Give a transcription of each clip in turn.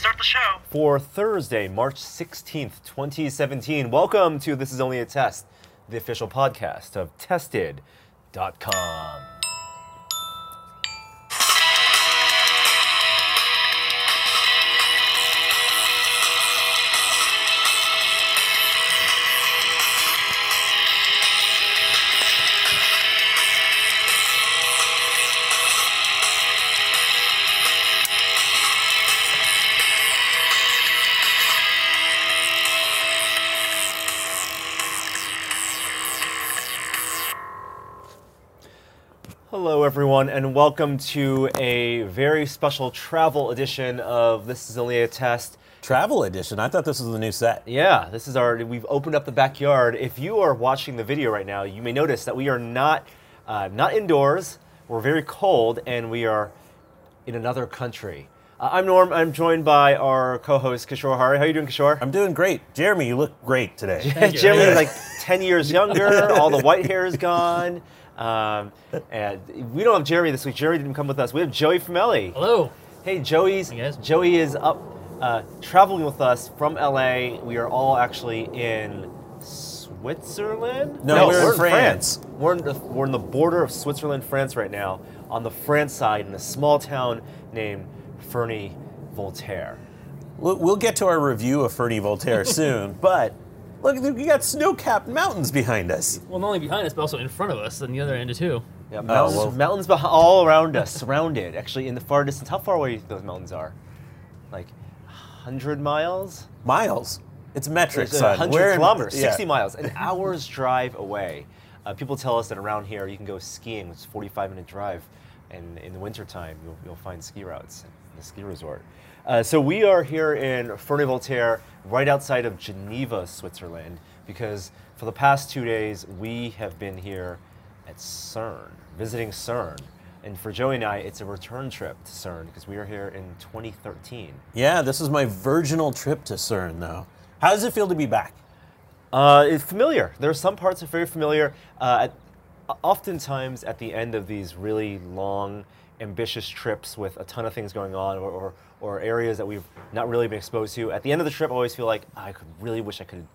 start the show. For Thursday, March 16th, 2017. Welcome to This Is Only a Test, the official podcast of Tested.com. everyone, and welcome to a very special travel edition of This Is Only a Test. Travel edition. I thought this was the new set. Yeah, this is our. We've opened up the backyard. If you are watching the video right now, you may notice that we are not uh, not indoors. We're very cold, and we are in another country. Uh, I'm Norm. I'm joined by our co-host Kishore Hari. How are you doing, Kishore? I'm doing great. Jeremy, you look great today. Jeremy is like 10 years younger. All the white hair is gone. Um, and we don't have Jeremy this week. Jeremy didn't come with us. We have Joey from LA. Hello. Hey, Joey's. Hey. Joey is up uh, traveling with us from LA. We are all actually in Switzerland. No, we're in France. We're in, the, we're in the border of Switzerland, France right now, on the France side in a small town named Ferney Voltaire. We'll, we'll get to our review of Ferney Voltaire soon, but look, we got snow-capped mountains behind us. Well, not only behind us, but also in front of us, on the other end too. Yeah, mountains, well- mountains beh- all around us, surrounded. Actually, in the far distance, how far away those mountains are? Like, hundred miles. Miles. It's metric, It's son. 100 We're in- kilometers, yeah. 60 miles, an hour's drive away. Uh, people tell us that around here you can go skiing, it's a 45 minute drive, and in the wintertime you'll, you'll find ski routes in the ski resort. Uh, so we are here in Ferney Voltaire, right outside of Geneva, Switzerland, because for the past two days we have been here at CERN, visiting CERN. And for Joey and I, it's a return trip to CERN because we were here in 2013. Yeah, this is my virginal trip to CERN, though. How does it feel to be back? Uh, it's familiar. There are some parts that are very familiar. Uh, at, oftentimes, at the end of these really long, ambitious trips with a ton of things going on, or, or, or areas that we've not really been exposed to, at the end of the trip, I always feel like I could really wish I could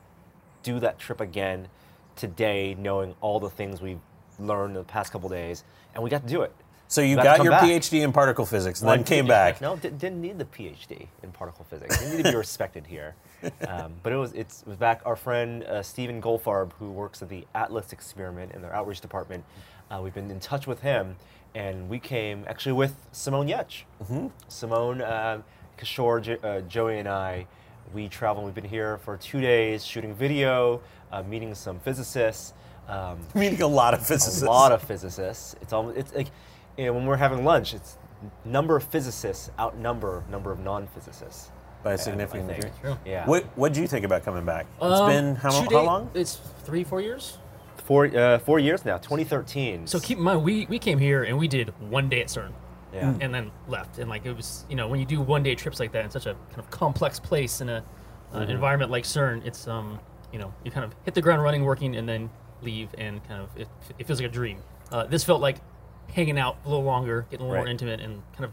do that trip again today, knowing all the things we've learned in the past couple days, and we got to do it. So you Got got your back. PhD in particle physics and then One came back. No, di- didn't need the PhD in particle physics. Didn't need to be respected here. Um, but it was it's, it was back. Our friend uh, Stephen Goldfarb, who works at the Atlas experiment in their outreach department, uh, we've been in touch with him, and we came actually with Simone Giertz. Mm-hmm. Simone, uh, Kishore, J- uh, Joey, and I. We traveled. We've been here for two days shooting video, uh, meeting some physicists. Um, Meeting a lot of physicists. a lot of physicists. It's almost it's like you know, when we're having lunch, it's number of physicists outnumber number of non-physicists. by a significant think. degree. Yeah. What What do you think about coming back? It's Um, been how, two how long? It's three, four years. Four uh, four years now, 2013. So keep in mind, we, we came here and we did one day at CERN, yeah. and then left. And like it was, you know, when you do one day trips like that in such a kind of complex place in a uh, Mm-hmm. environment like CERN, it's um, you know, you kind of hit the ground running, working, and then leave, and kind of it, it feels like a dream. Uh, this felt like hanging out a little longer, getting a little Right. more intimate, and kind of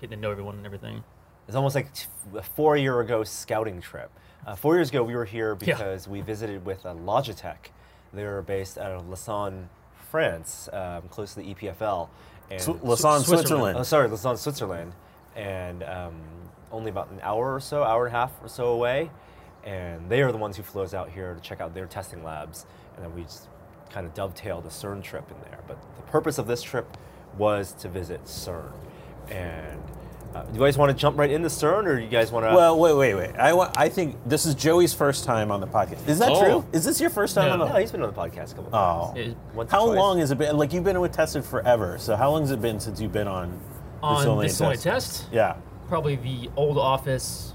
getting to know everyone and everything. It's almost like t- a four year ago scouting trip. Uh, four years ago, we were here Yeah. because we visited with uh, Logitech. They're based out of Lausanne, France, um, close to the EPFL. And Lausanne, Switzerland. Switzerland. Oh, sorry, Lausanne, Switzerland, and um, only about an hour or so, hour and a half or so away. And they are the ones who flew us out here to check out their testing labs, and then we just kind of dovetailed the CERN trip in there. But the purpose of this trip was to visit CERN. And uh, do you guys want to jump right into CERN, or do you guys want to? Well, wait, wait, wait. I, wa- I think this is Joey's first time on the podcast. Is that Oh. true? Is this your first time No. on the no, he's been on the podcast a couple Oh. times. It- Once or How twice. long has it been? Like you've been with Tested forever. So how long has it been since you've been on On Only this a only Test? test, Yeah. probably the old office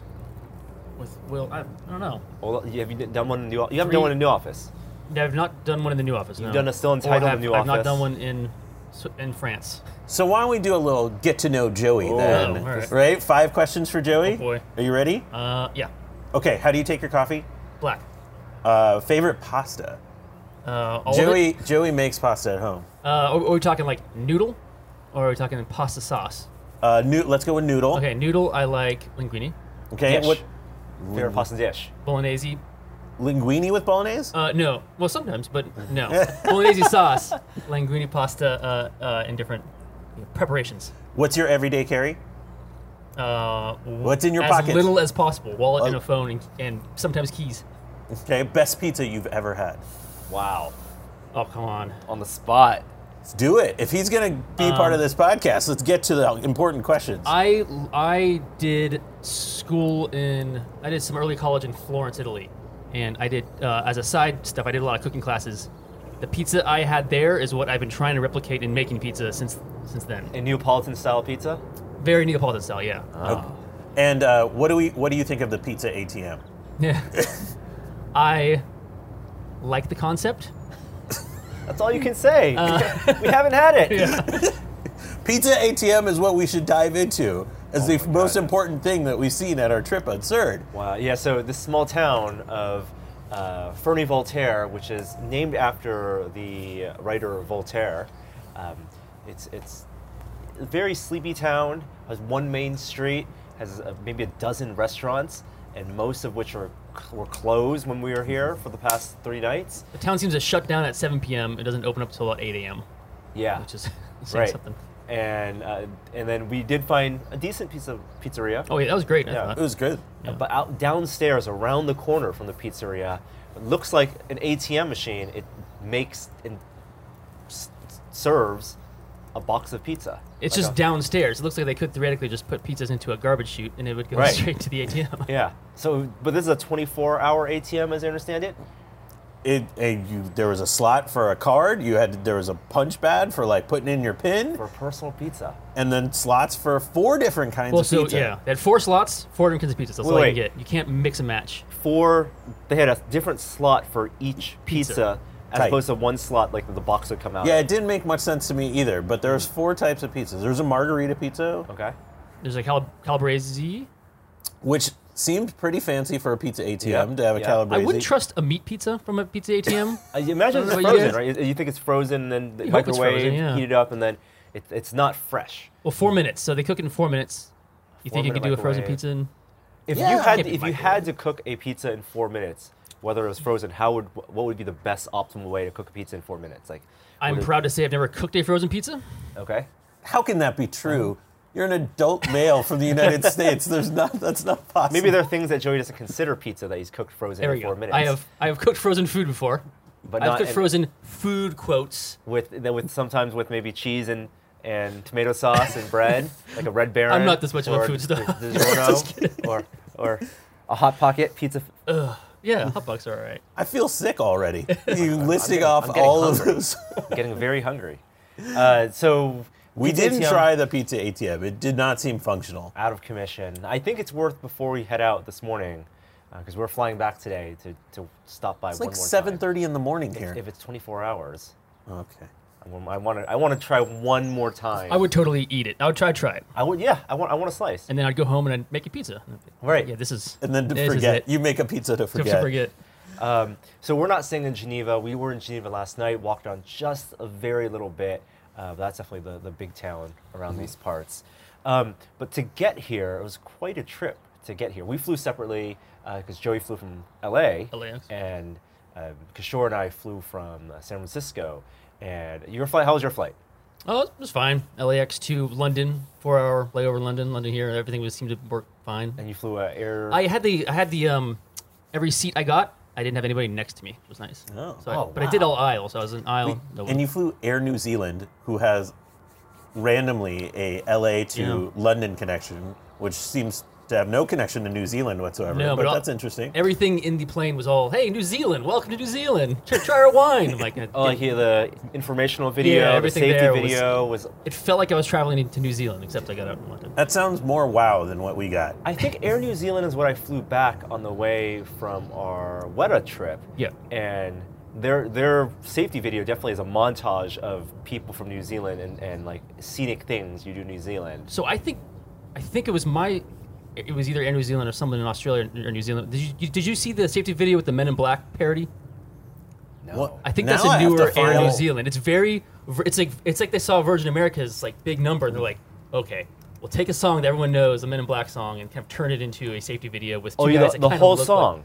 with Will. I, I don't know. Well, have you done one in the new? You haven't Three- done one in the new office. I've not done one in the new office. You've no. done a still Or entitled have- new office. I've not office. done one in Swi- in France. So why don't we do a little get to know Joey Oh, then? all right. Right? Five questions for Joey. Oh, boy. Are you ready? Uh, yeah, Okay. How do you take your coffee? black. Uh, favorite pasta. Uh, all Of Joey it? Joey makes pasta at home. Uh, are, are we talking like noodle, or are we talking pasta sauce? Uh, noo- let's go with noodle. Okay, noodle. I like linguine, Okay. Dish. What? Favorite pasta dish. bolognese. Linguine with bolognese? Uh, no, well sometimes, but no. bolognese sauce, linguine pasta, uh, uh, in different you know, preparations. What's your everyday carry? Uh, What's in your pocket as little as possible. Wallet and Oh. a phone, and, and sometimes keys. Okay. Best pizza you've ever had. Wow. Oh come on. On the spot. Let's do it. If he's gonna be part of this podcast, let's get to the important questions. Um, I I did school in I did some early college in Florence, Italy, and I did uh, as a side stuff. I did a lot of cooking classes. The pizza I had there is what I've been trying to replicate in making pizza since since then. A Neapolitan style pizza? Very Neapolitan style, yeah. Okay. And uh, what do we? What do you think of the pizza ATM? Yeah. I like the concept. That's all you can say. we haven't had it. Pizza ATM is what we should dive into as the most important thing that we've seen at our trip absurd. Wow. Yeah. So this small town of uh, Ferney Voltaire, which is named after the writer Voltaire, um, it's it's a very sleepy town. Has one main street, has uh, maybe a dozen restaurants, and most of which are were closed when we were here for the past three nights. The town seems to shut down at 7 p.m. It doesn't open up until about 8 a.m., Yeah. which is saying right. something. And uh, and then we did find a decent piece of pizzeria. Oh yeah, that was great. I Yeah. thought. It was good. Yeah. But out downstairs, around the corner from the pizzeria, it looks like an ATM machine. It makes and s- serves a box of pizza. It's Like just a- downstairs. It looks like they could theoretically just put pizzas into a garbage chute and it would go Right. straight to the ATM. Yeah. So, but this is a 24-hour ATM, as I understand it. It, and you, there was a slot for a card. You had there was a punch pad for like putting in your pin, for personal pizza. and then slots for four different kinds of pizza. Well, of so pizza. yeah, they had four slots, four different kinds of pizzas. That's Wait, all you wait. can get. You can't mix and match. Four. they had a different slot for each pizza, Pizza. as Tight. opposed to one slot like the box would come out. Yeah, it didn't make much sense to me either. But there's mm. four types of pizzas. There's a margarita pizza, Okay. There's a cal- calabrese. which seemed pretty fancy for a pizza ATM Yeah, to have a yeah. calabrese. I wouldn't trust a meat pizza from a pizza ATM. You imagine it's don't know about you frozen, guys. right? You think it's frozen, then the You microwave, frozen, yeah. heat it up, and then it, it's not fresh. well, four minutes. So they cook it in four minutes. You think you could do a frozen pizza in? If Yeah. you had Can't if you had to cook a pizza in four minutes, whether it was frozen, how would what would be the best optimal way to cook a pizza in four minutes? Like, I'm would it- proud to say I've never cooked a frozen pizza. Okay. How can that be true? Um, You're an adult male from the United States. There's not. That's not possible. Maybe there are things that Joey doesn't consider pizza that he's cooked frozen There in we four go. minutes. I have I have cooked frozen food before. but I've not cooked in- frozen food quotes. with then with sometimes with maybe cheese and and tomato sauce and bread, like a Red Baron. I'm not this much of a or food stuff. di- DiGiorno, or or a hot pocket pizza. Yeah, hot dogs are all right. I feel sick already. You listing getting- off I'm getting all of hungry. those. I'm getting very hungry. Uh, so We pizza didn't ATM try the pizza ATM. It did not seem functional. out of commission. I think it's worth before we head out this morning because we're flying back today to, to stop by It's one like 7:30 in the morning If- here. If it's 24 hours, Okay. I want to I want to try one more time. I would totally eat it. I would try try it, I would. Yeah. I want. I want a slice. and then I'd go home and I'd make a pizza. Right. Yeah, this is. And then to forget, you make a pizza to forget. To forget. forget. Um, so we're not staying in Geneva. We were in Geneva last night. Walked on just a very little bit. Uh, that's definitely the, the big town around these parts. Um, but to get here, it was quite a trip to get here. We flew separately because Joey flew from LA, LAX. and uh, Kishore and I flew from uh, San Francisco. And your flight? How was your flight? Oh, it was fine. LAX to London, four hour layover London, London here. And everything was seemed to work fine. And you flew uh, Air. I had the I had the um every seat I got. I didn't have anybody next to me. It was nice. Oh. So I- Oh, but I did all aisle, so I was in aisle. no And you flew Air New Zealand, who has randomly a LA to Yeah. London connection, which seems to have no connection to New Zealand whatsoever. No, but, but all- that's interesting. everything in the plane was all, "Hey, New Zealand, welcome to New Zealand. Try, try our wine." I'm like, oh, like it, yeah, the informational video, Yeah, the everything safety there was- video was it felt like I was traveling to New Zealand, except I got out in London. that sounds more wow than what we got. I think Air New Zealand is what I flew back on the way from our Weta trip. Yeah. And their their safety video definitely is a montage of people from New Zealand and, and like scenic things you do in New Zealand. So I think, I think it was my, it was either Air New Zealand or someone in Australia or New Zealand. Did you did you see the safety video with the Men in Black parody? No. What? I think Now that's a newer Air New. Zealand. It's very, it's like it's like they saw Virgin America's like big number and they're like, okay, we'll take a song that everyone knows, a Men in Black song, and kind of turn it into a safety video with two Oh, guys yeah, that the, the whole look like- song.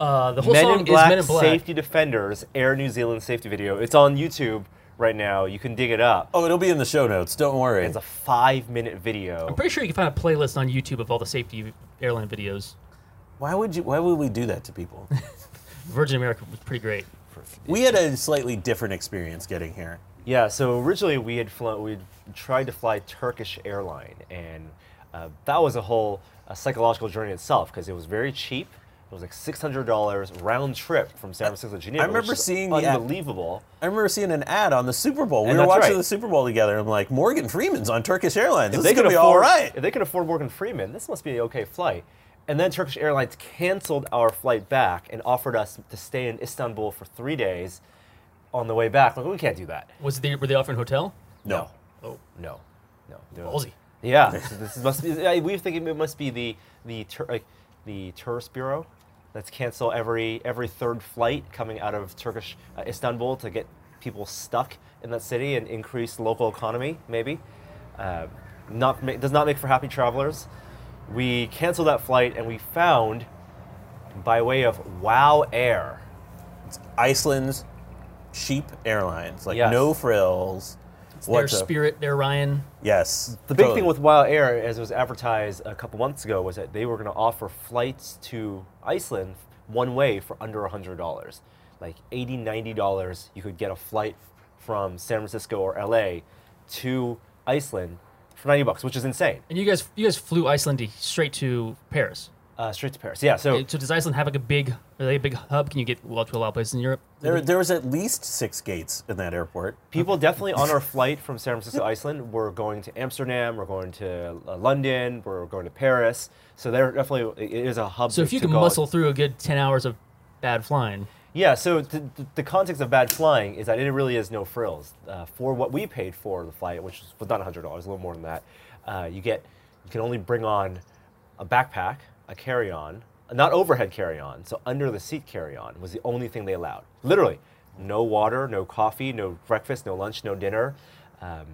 uh, the whole Men song in Black, is Men in Black. Safety Defenders, Air New Zealand safety video. It's on YouTube right now. You can dig it up. Oh, it'll be in the show notes. Don't worry. It's a five minute video. I'm pretty sure you can find a playlist on YouTube of all the safety airline videos. Why would you? Why would we do that to people? Virgin America was pretty great. we had a slightly different experience getting here. Yeah, so originally we had flown, we tried to fly Turkish airline, and uh, that was a whole uh, psychological journey itself because it was very cheap. It was like six hundred dollars round trip from San Francisco to Geneva. I remember which is seeing the ad- unbelievable. I remember seeing an ad on the Super Bowl. We And were watching right. the Super Bowl together. I'm like, Morgan Freeman's on Turkish Airlines. If This is could be all afford, right. if they can afford Morgan Freeman, this must be an okay flight. And then Turkish Airlines canceled our flight back and offered us to stay in Istanbul for three days on the way back. Like, we can't do that. Was they were they offering hotel? No. Oh, No, no. no. ballsy. Yeah, this, this must be. I- We think it must be the the tur- like the tourist bureau that's cancel every every third flight coming out of Turkish uh, Istanbul to get people stuck in that city and increase local economy. Maybe uh, not ma- does not make for happy travelers. We canceled that flight and we found by way of Wow Air. It's Iceland's cheap airlines, like Yes. no frills. Their What's a- Spirit, their Ryan. Yes. The big totally. thing with Wow Air, as it was advertised a couple months ago, was that they were going to offer flights to Iceland one way for under $100. Like $80, $90, you could get a flight from San Francisco or LA to Iceland for 90 bucks, which is insane. And you guys, you guys flew Iceland straight to Paris. Uh, straight to Paris. Yeah, so So does Iceland have like a big, are they a big hub? Can you get well to a lot of places in Europe? there, there was at least six gates in that airport. people definitely on our flight from San Francisco to Iceland were going to Amsterdam, we're going to uh, London, we're going to Paris. So they're definitely, it is a hub So to, if you to can go. muscle through a good ten hours of bad flying, Yeah, so th- th- the context of bad flying is that it really is no frills. Uh, for what we paid for the flight, which was not $100, a little more than that, uh, you get you can only bring on a backpack, a carry-on, not overhead carry-on, so under the seat carry-on was the only thing they allowed. Literally, no water, no coffee, no breakfast, no lunch, no dinner. Um,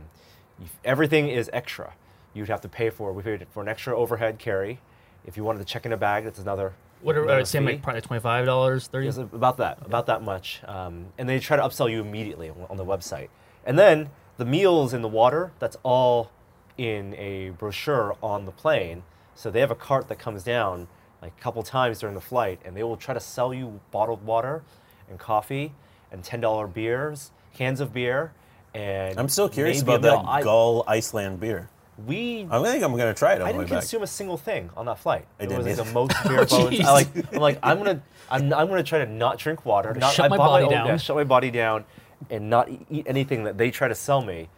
everything is extra. You'd have to pay for. We paid for an extra overhead carry. If you wanted to check in a bag, that's another. what are uh, same like probably twenty five dollars, thirty? Yes, about that, about that much. Um, and they try to upsell you immediately on, on the website. And then the meals in the water, that's all in a brochure on the plane. So they have a cart that comes down like a couple times during the flight, and they will try to sell you bottled water and coffee and ten dollar beers, cans of beer. And I'm still curious about that. I- Gull Iceland beer. we I think I'm going to try it on I didn't back. consume a single thing on that flight. I it didn't was like either. the most beer bones. jeez. I like, I'm like, I'm gonna, I'm, I'm gonna try to not drink water. Not, shut I my body own- down. yeah, shut my body down, and not eat anything that they try to sell me.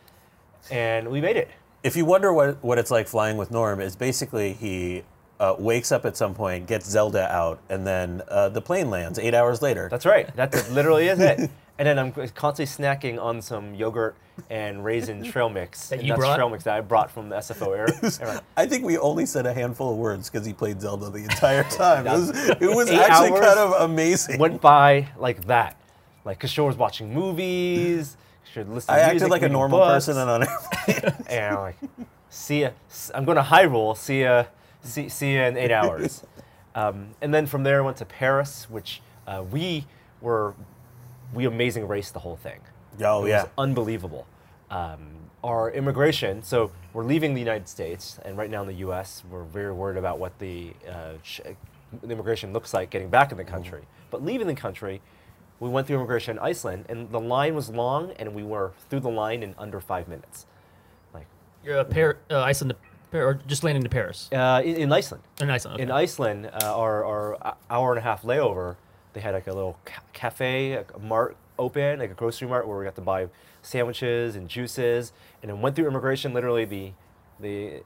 And we made it. If you wonder what, what it's like flying with Norm, is basically he uh, wakes up at some point, gets Zelda out, and then uh, the plane lands eight hours later. That's right. That literally is it. And then I'm constantly snacking on some yogurt and raisin trail mix. That and you that's brought? trail mix that I brought from the SFO air. airline. I think we only said a handful of words because he played Zelda the entire time. It was, it was actually kind of amazing. Went by like that. Like Kishore was watching movies. Kishore listened I to acted like a normal books. person and on and I'm like, see ya. I'm going to Hyrule. See ya. See, see ya in eight hours. Um, and then from there, I went to Paris, which uh, we were, we amazing raced the whole thing. Oh, it yeah. was unbelievable. Um, our immigration, so we're leaving the United States, and right now in the U.S., we're very worried about what the, uh, ch- the immigration looks like getting back in the country. But leaving the country, we went through immigration in Iceland, and the line was long, and we were through the line in under five minutes. Like You're a Par- uh, Iceland, to or just landing to Paris. uh, in, in Iceland. In Iceland. Okay. In Iceland, uh, our, our hour and a half layover, they had like a little ca- cafe, a mart open, like a grocery mart where we got to buy sandwiches and juices. And then went through immigration. Literally, the the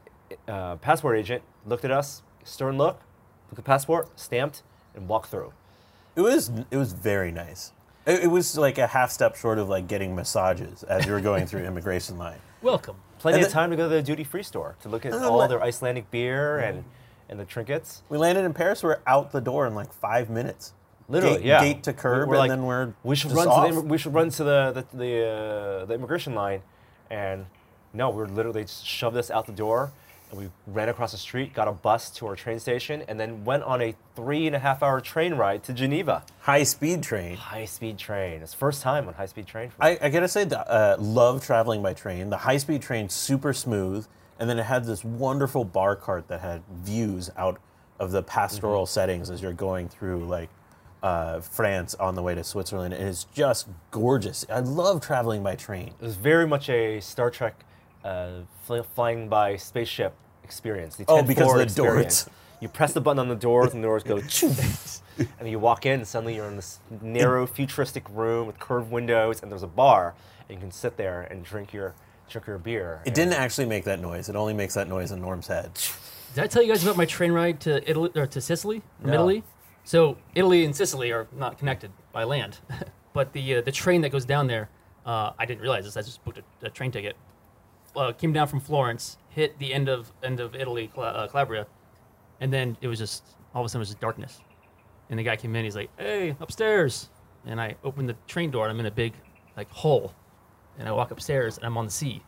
uh, passport agent looked at us, stern look, at the passport, stamped, and walked through. It was it was very nice. It, it was like a half step short of like getting massages as you were going through immigration line. Welcome. Plenty And of the- time to go to the duty free store to look at And all the- their Icelandic beer and, and the trinkets. We landed in Paris. We are out the door in like five minutes. Literally, gate, yeah. Gate to curb, We're and like, then we're we should just run off. to the we should run to the the the, uh, the immigration line, and no, we're literally just shoved us out the door, we ran across the street, got a bus to our train station, and then went on a three and a half hour train ride to Geneva. High speed train. High speed train. It's first time on high speed train. I, I gotta say, that, uh, love traveling by train. The high speed train, super smooth, and then it had this wonderful bar cart that had views out of the pastoral Mm-hmm. settings as you're going through like uh, France on the way to Switzerland. And it's just gorgeous. I love traveling by train. It was very much a Star Trek uh, fly, flying by spaceship experience. The Oh, 10 because of forward the doors. experience. You press the button on the doors, and the doors go, and you walk in, and suddenly you're in this narrow, futuristic room with curved windows, and there's a bar, and you can sit there and drink your drink your beer. It didn't actually make that noise. It only makes that noise in Norm's head. Did I tell you guys about my train ride to Italy or to Sicily from No. Italy? So Italy and Sicily are not connected by land, but the uh, the train that goes down there, uh, I didn't realize this. I just booked a, a train ticket. Uh, came down from Florence, hit the end of end of Italy, uh, Calabria, and then it was just all of a sudden it was just darkness. And the guy came in. He's like, "Hey, upstairs!" And I opened the train door, and I'm in a big like hole. And I walk upstairs, and I'm on the sea.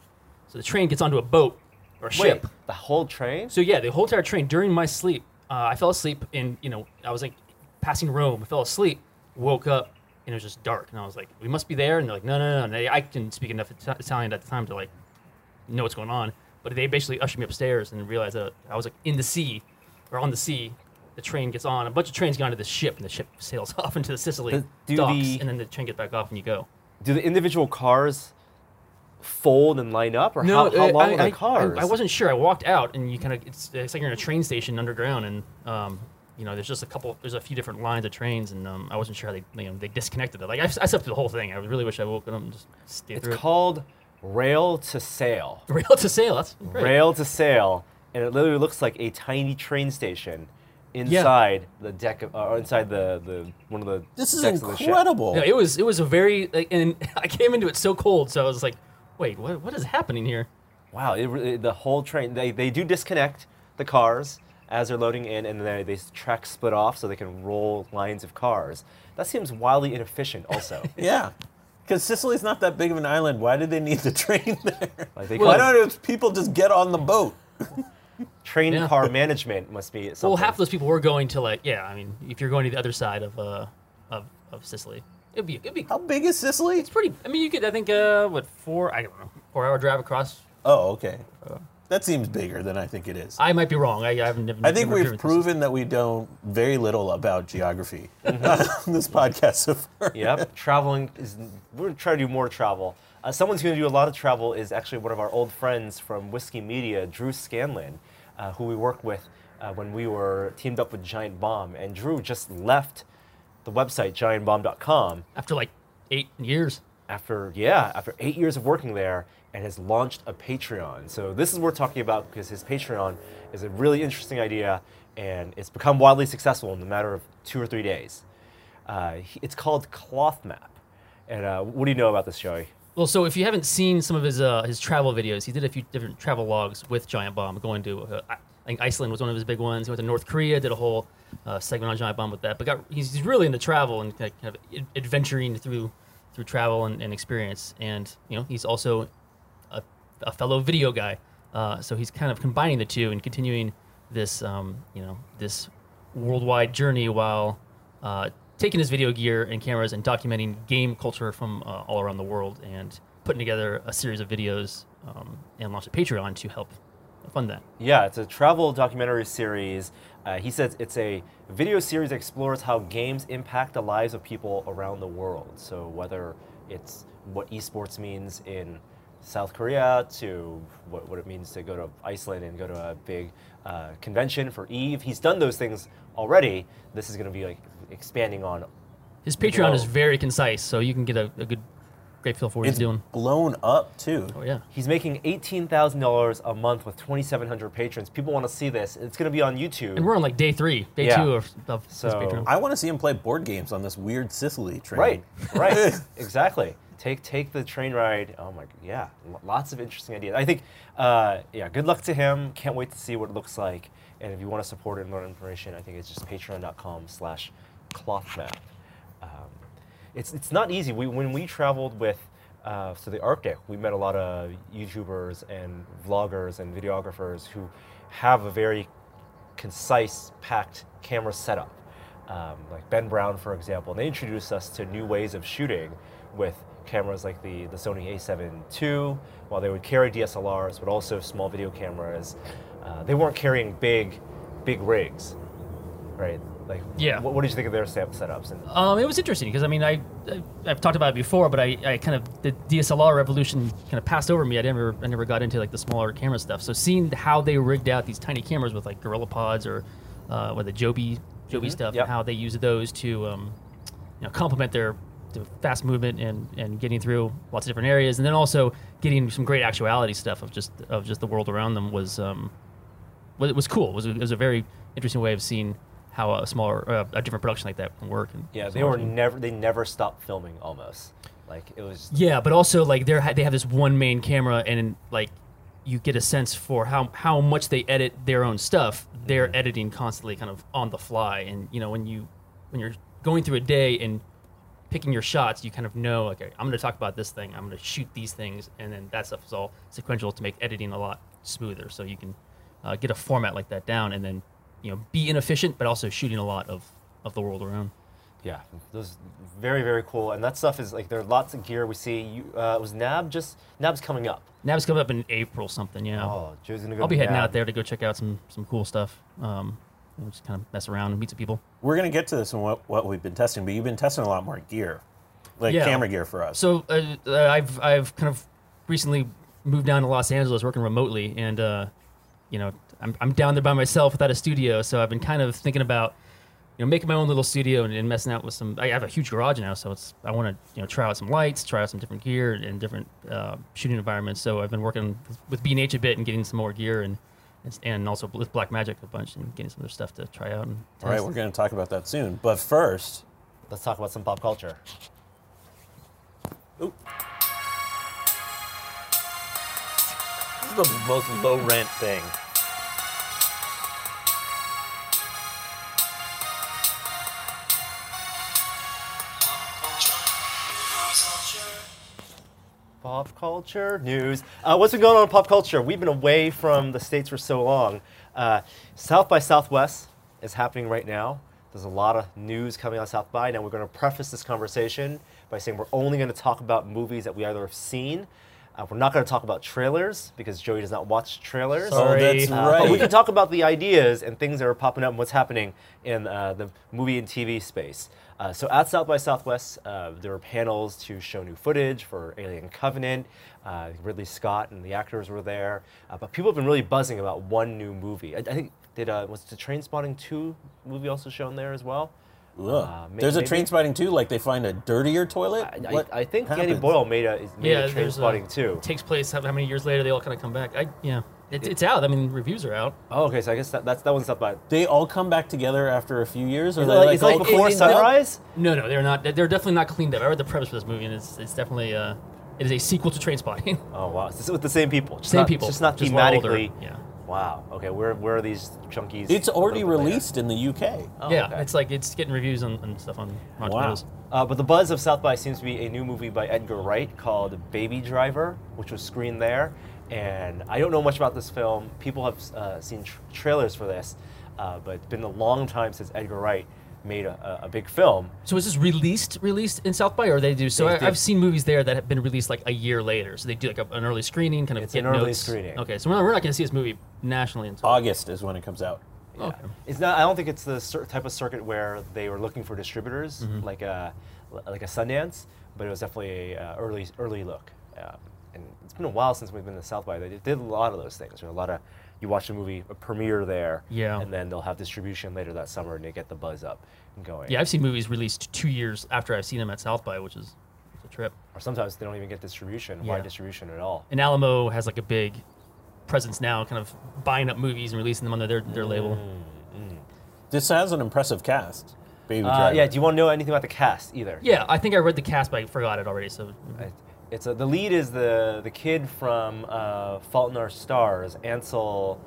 So the train gets onto a boat or a Wait, ship. the whole train? So yeah, the whole entire train during my sleep, uh, I fell asleep in you know I was like passing Rome. I fell asleep, woke up, and it was just dark. And I was like, we must be there. And they're like, no, no, no. And they, I can speak enough Italian at the time to like know what's going on. But they basically ushered me upstairs and realized that I was like in the sea or on the sea. The train gets on. A bunch of trains get onto the ship, and the ship sails off into the Sicily The- do docks, the- and then the train gets back off, and you go. Do the individual cars fold and line up, or No, how, how uh, long are the cars? I, I wasn't sure. I walked out, and you kind of it's, it's like you're in a train station underground, and um, you know, there's just a couple, there's a few different lines of trains, and um, I wasn't sure how they, you know, they disconnected it. Like I, I slept through the whole thing. I really wish I woke up and just stayed It's through called rail to sail. Rail to sail. That's great. Rail to sail, and it literally looks like a tiny train station inside the deck of, uh, inside the, the one of the This is decks of the ship. incredible. Yeah, it was, it was a very, like, and I came into it so cold, so I was like, wait, what, what is happening here? Wow, it, re- the whole train they, they do disconnect the cars as they're loading in, and then they track split off so they can roll lines of cars. That seems wildly inefficient. Also, Yeah. Because Sicily's not that big of an island. Why did they need the train there? Like, they Why could've- don't people just get on the boat? train Yeah. car management must be something. Well, half of those people were going to like, yeah, I mean, if you're going to the other side of, uh, of, of Sicily, it'd be, it'd be How big is Sicily? It's pretty. I mean, you could. I think. Uh, what four? I don't know. Four hour drive across. Oh, okay. That seems bigger than I think it is. I might be wrong. I, I haven't. Never, I think we've driven through proven that we know very little about geography on this podcast so far. Yep, traveling is. We're gonna try to do more travel. Uh, someone's going to do a lot of travel is actually one of our old friends from Whiskey Media, Drew Scanlon, uh, who we worked with uh, when we were teamed up with Giant Bomb. And Drew just left the website giantbomb.com after like eight years. after yeah after eight years of working there and has launched a patreon so this is worth talking about because his patreon is a really interesting idea and it's become wildly successful in the matter of two or three days uh, it's called cloth map and uh, what do you know about this joey Well, so if you haven't seen some of his uh, his travel videos, he did a few different travel logs with Giant Bomb, going to uh, I think Iceland was one of his big ones. He went to North Korea, did a whole uh, segment on Giant Bomb with that. But got, he's, really into travel and kind of ad- adventuring through through travel and, and experience. And you know, he's also a, fellow video guy, uh, so he's kind of combining the two and continuing this um, you know this worldwide journey while uh, taking his video gear and cameras and documenting game culture from uh, all around the world and putting together a series of videos um, and launched a Patreon to help fund that. yeah it's a travel documentary series. Uh, he says it's a video series that explores how games impact the lives of people around the world. So whether it's what esports means in South Korea to what, what it means to go to Iceland and go to a big uh, convention for Eve. He's done those things already. This is going to be like expanding on. His Patreon is very concise, so you can get a, a good, great feel for what It's he's doing. blown up too. Oh yeah. He's making eighteen thousand dollars a month with twenty seven hundred patrons. People want to see this. It's going to be on YouTube. And we're on like day three, day Yeah. two of, of his Patreon. I want to see him play board games on this weird Sicily train. Right, right, exactly. Take take the train ride. Oh my, yeah, lots of interesting ideas. I think, uh, yeah, good luck to him. Can't wait to see what it looks like. And if you want to support it and learn information, I think it's just patreon.com/slash clothmap. Um, it's it's not easy. We when we traveled with uh, to the Arctic, we met a lot of YouTubers and vloggers and videographers who have a very concise, packed camera setup. Um, like Ben Brown, for example, and they introduced us to new ways of shooting with cameras like the, the Sony a7 II, while they would carry DSLRs, but also small video cameras. Uh, they weren't carrying big, big rigs, right? Like, Yeah. What, what did you think of their set- setups? And Um, it was interesting because I mean I, I I've talked about it before, but I, I kind of the DSLR revolution kind of passed over me. I never I never got into like the smaller camera stuff. So seeing how they rigged out these tiny cameras with like Gorilla Pods or uh, with the Joby Joby stuff, Yep. and how they use those to um, you know complement their, their fast movement and, and getting through lots of different areas, and then also getting some great actuality stuff of just of just the world around them was um, was, was cool. It was a, it was a very interesting way of seeing how a smaller uh, a different production like that can work. And yeah, they were never, they never stopped filming almost. Like, it was, Yeah, but also like they are they have this one main camera, and like you get a sense for how how much they edit their own stuff. They're editing constantly, kind of on the fly, and you know when you when you're going through a day and picking your shots, you kind of know okay, I'm going to talk about this thing, I'm going to shoot these things, and then that stuff is all sequential to make editing a lot smoother. So you can uh, get a format like that down, and then you know be inefficient, but also shooting a lot of of the world around. Yeah, those very very cool, and that stuff is like there are lots of gear we see. You, uh, was Nab just Nab's coming up? Nab's coming up in April something, yeah. Oh, Joe's gonna go. I'll be heading Nab. out there to go check out some some cool stuff. Um, you know, just kind of mess around and meet some people. We're gonna get to this and what, what we've been testing, but you've been testing a lot more gear, like Yeah. camera gear for us. So uh, uh, I've I've kind of recently moved down to Los Angeles, working remotely, and uh, you know I'm I'm down there by myself without a studio. So I've been kind of thinking about you know making my own little studio and, and messing out with some. I have a huge garage now, so it's I want to you know try out some lights, try out some different gear and different uh, shooting environments. So I've been working with B and H a bit and getting some more gear and. And also with Black Magic a bunch and getting some other stuff to try out. And All right, test. we're gonna talk about that soon. But first, Let's talk about some pop culture. Oop. This is the most low rent thing. Culture news. Uh, what's been going on in pop culture? We've been away from the states for so long. Uh, South by Southwest is happening right now. There's a lot of news coming out of South by. Now we're going to preface this conversation by saying we're only going to talk about movies that we either have seen. Uh, we're not going to talk about trailers because Joey does not watch trailers. Oh, that's Uh, But we can talk about the ideas and things that are popping up and what's happening in uh, the movie and TV space. Uh, so at South by Southwest, uh, there were panels to show new footage for Alien Covenant. Uh, Ridley Scott and the actors were there. Uh, but people have been really buzzing about one new movie. I, I think did uh, was the Trainspotting 2 movie also shown there as well? Uh, may- There's a maybe- train spotting too. Like they find a dirtier toilet. I, What I, I think Danny? Boyle made a made a Trainspotting 2. Takes place how, how many years later? They all kind of come back. I yeah, it, it's out. I mean, reviews are out. Oh, okay, so I guess that, that's that one's up by. They all come back together after a few years, or Is it they like, it's like all before cleaned up? sunrise? No, no, they're not. They're definitely not cleaned up. I read the premise for this movie, and it's it's definitely uh, it is a sequel to Trainspotting. Oh wow, it's with the same people. Just Same not, people, Just not just one older, thematically. yeah. Wow. Okay, where where are these chunkies? It's a already little bit later? released in the UK. Oh, yeah, okay. it's like it's getting reviews and, and stuff on Rotten Wow. Tomatoes. Uh, but the buzz of South by seems to be a new movie by Edgar Wright called Baby Driver, which was screened there. And I don't know much about this film. People have uh, seen tr- trailers for this, uh, but it's been a long time since Edgar Wright made a, a, a big film. So is this released released in South by, or they do? So They I, did. I've seen movies there that have been released like a year later. So they do like a, an early screening, kind of It's get an early notes. screening. Okay, so we're not, we're not going to see this movie nationally until August is when it comes out. Okay. It's not. I don't think it's the cer- type of circuit where they were looking for distributors, Mm-hmm. like a like a Sundance. But it was definitely a uh, early early look. And it's been a while since we've been to South by. They did- did a lot of those things. There are a lot of you watch a movie a premiere there, Yeah. and then they'll have distribution later that summer, and they get the buzz up and going. Yeah, I've seen movies released two years after I've seen them at South by, which is a trip. Or sometimes they don't even get distribution, Yeah. wide distribution at all. And Alamo has like a big presence now, kind of buying up movies and releasing them under their, their label. This has an impressive cast. Baby Uh, yeah. Do you want to know anything about the cast either? Yeah, I think I read the cast, but I forgot it already. So It- It's a, the lead is the the kid from uh, Fault in Our Stars, Ansel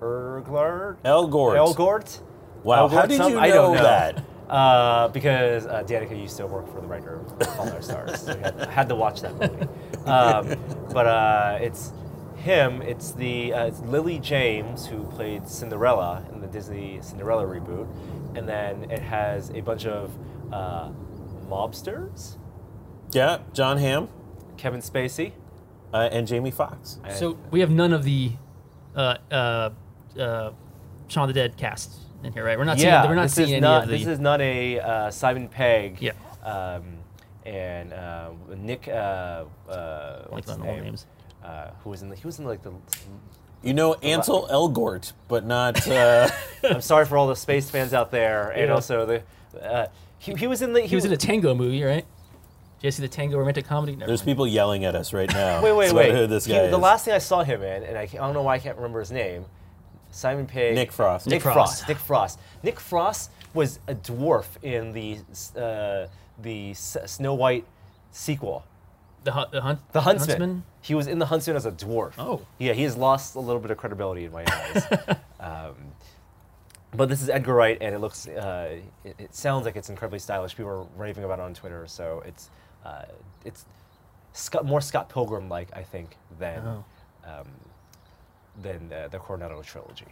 Erglard. Elgort. Elgort. Wow, how Elgort did some- you I don't know that? Uh, because uh, Danica used to work for the writer of Fault in Our Stars. So had, I had to watch that movie. Um, but uh, it's him, it's the uh, it's Lily James who played Cinderella in the Disney Cinderella reboot. And then it has a bunch of uh, mobsters, Yeah, Jon Hamm Kevin Spacey. uh, and Jamie Foxx. So we have none of the uh, uh, uh, Shaun of the Dead cast in here, right? We're not yeah, seeing. We're not this seeing is any not, of the. This is not a uh, Simon Pegg. Yeah. Um, and uh, Nick, uh, uh, like what's his name? names. Uh, who was in the? He was in like the. You know Ansel Elgort, but not. Uh, I'm sorry for all the space fans out there, and Yeah. also the. Uh, he, he was in the. He was in a tango movie, right? Did you see the tango romantic comedy? Never there's mind. people yelling at us right now. Wait, wait, about wait. Who this He- guy the is. last thing I saw him in, and I, I don't know why I can't remember his name. Simon Pegg. Nick Frost. Nick, Nick Frost. Frost. Nick Frost. Nick Frost was a dwarf in the uh, the S- Snow White sequel. the hunt. The hunt. The Huntsman. He was in The Huntsman as a dwarf. Oh. Yeah, he has lost a little bit of credibility in my eyes. um, but this is Edgar Wright, and it looks, uh, it, it sounds like it's incredibly stylish. People are raving about it on Twitter, so it's, uh, it's Scott, more Scott Pilgrim-like, I think, than Oh. um, than uh, the Cornetto trilogy.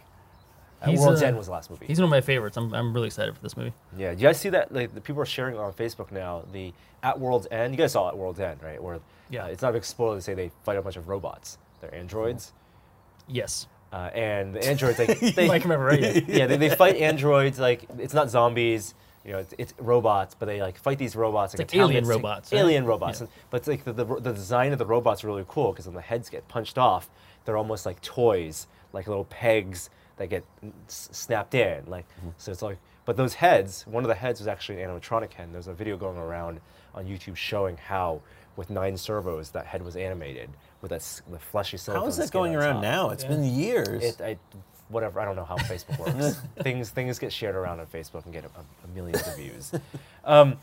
Uh, He's, World's uh, End was the last movie. He's one of my favorites. I'm, I'm really excited for this movie. Yeah, do you guys see that? Like the people are sharing on Facebook now. The at World's End. You guys saw at World's End, right? Where Yeah. uh, it's not a big spoiler to say they fight a bunch of robots. They're androids, Yes. uh, and the androids like they, Mike, remember right? yeah, they, they fight androids like it's not zombies. You know, it's, it's robots, but they like fight these robots. It's like, like alien gets- robots, right? Alien robots, Yeah. and, but it's like the, the the design of the robots are really cool because when the heads get punched off, they're almost like toys, like little pegs that get s- snapped in. Like Mm-hmm. so, it's like. But those heads, one of the heads was actually an animatronic head. There's a video going around on YouTube showing how, with nine servos, that head was animated with that s- the fleshy silicone. How is that going around top. now? It's Yeah. been years. It, I, whatever. I don't know how Facebook works. things things get shared around on Facebook and get a, a millions of views. Um,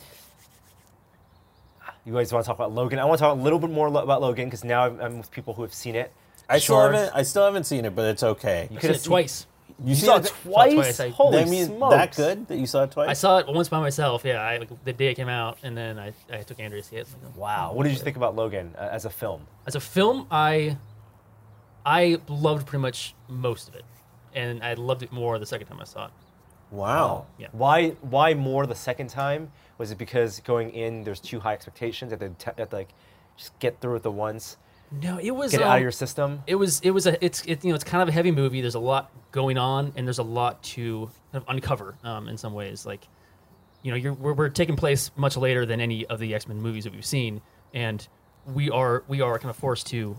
you guys want to talk about Logan? I want to talk a little bit more lo- about Logan because now I'm, I'm with people who have seen it. I still Sure. haven't. I still haven't seen it, but it's okay. You I could have it twice. You seen saw it it th- twice. twice. I- Holy I mean, smokes! that good that you saw it twice? I saw it once by myself. Yeah, I, like, the day it came out, and then I, I took Andrea to see it. Like, Wow. What did you think about Logan uh, as a film? As a film, I I loved pretty much most of it, and I loved it more the second time I saw it. Wow. Yeah. Why why more the second time? Was it because going in there's too high expectations that they te- that like just get through it the once, No, it was get it out um, of your system? It was it was a it's it, you know it's kind of a heavy movie. There's a lot going on, and there's a lot to kind of uncover um, in some ways. Like, you know, you're, we're, we're taking place much later than any of the X Men movies that we've seen, and we are we are kind of forced to.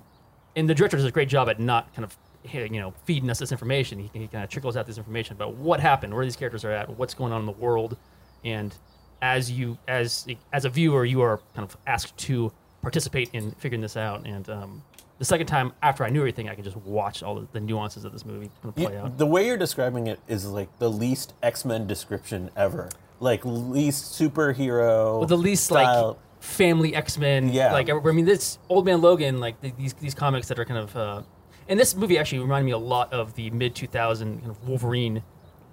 And the director does a great job at not kind of you know feeding us this information. He, he kind of trickles out this information about what happened, where these characters are at, what's going on in the world, and as you as as a viewer, you are kind of asked to participate in figuring this out. And um, the second time after I knew everything, I could just watch all the, the nuances of this movie kind of You- play out. the way you're describing it is like the least X Men description ever. Like least superhero. But the least style. like family X Men. Yeah. Like I mean, this Old Man Logan, like th- these these comics that are kind of. Uh, and this movie actually reminded me a lot of the mid 2000 kind of Wolverine,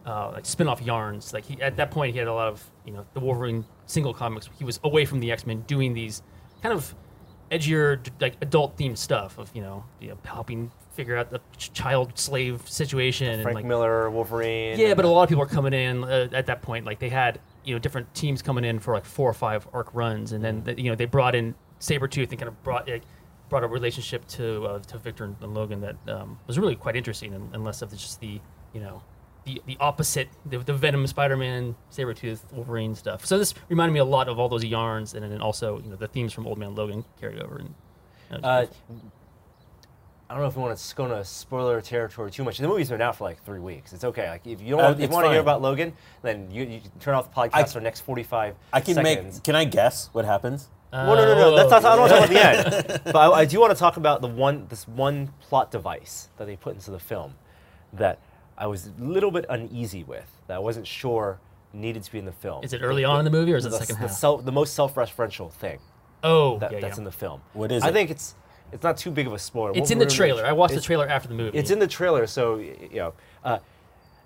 uh, like spin-off yarns. Like he at that point he had a lot of you know the Wolverine single comics. He was away from the X Men doing these kind of edgier like adult themed stuff of you know, you know helping figure out the ch- child slave situation and Frank like Miller, Wolverine. yeah, but a lot of people are coming in uh, at that point. Like they had, you know, different teams coming in for like four or five arc runs, and then you know they brought in Sabretooth and kind of brought like, brought a relationship to uh, to Victor and, and Logan that um, was really quite interesting, and, and less of just the you know the the opposite the, the Venom Spider-Man Sabretooth Wolverine stuff. So this reminded me a lot of all those yarns, and then also you know the themes from Old Man Logan carried over. And you know, Uh, I don't know if we want to go into spoiler territory too much. The movie's been out for like three weeks. It's okay. Like if you don't Uh, want, if you it's want to hear about Logan, then you, you turn off the podcast I- for the next forty-five I can seconds. make. Can I guess what happens? Well, no, no, no. That's not. I don't want to talk about the end. But I, I do want to talk about the one, this one plot device that they put into the film that I was a little bit uneasy with. That I wasn't sure needed to be in the film. Is it early on in the movie or is it the, second the, half? self, the most self-referential thing oh, that, yeah, that's yeah. in the film? What is I it? think it's it's not too big of a spoiler. It's We're- in the we're gonna- trailer. I watched the trailer after the movie. It's in the trailer, so you know, uh,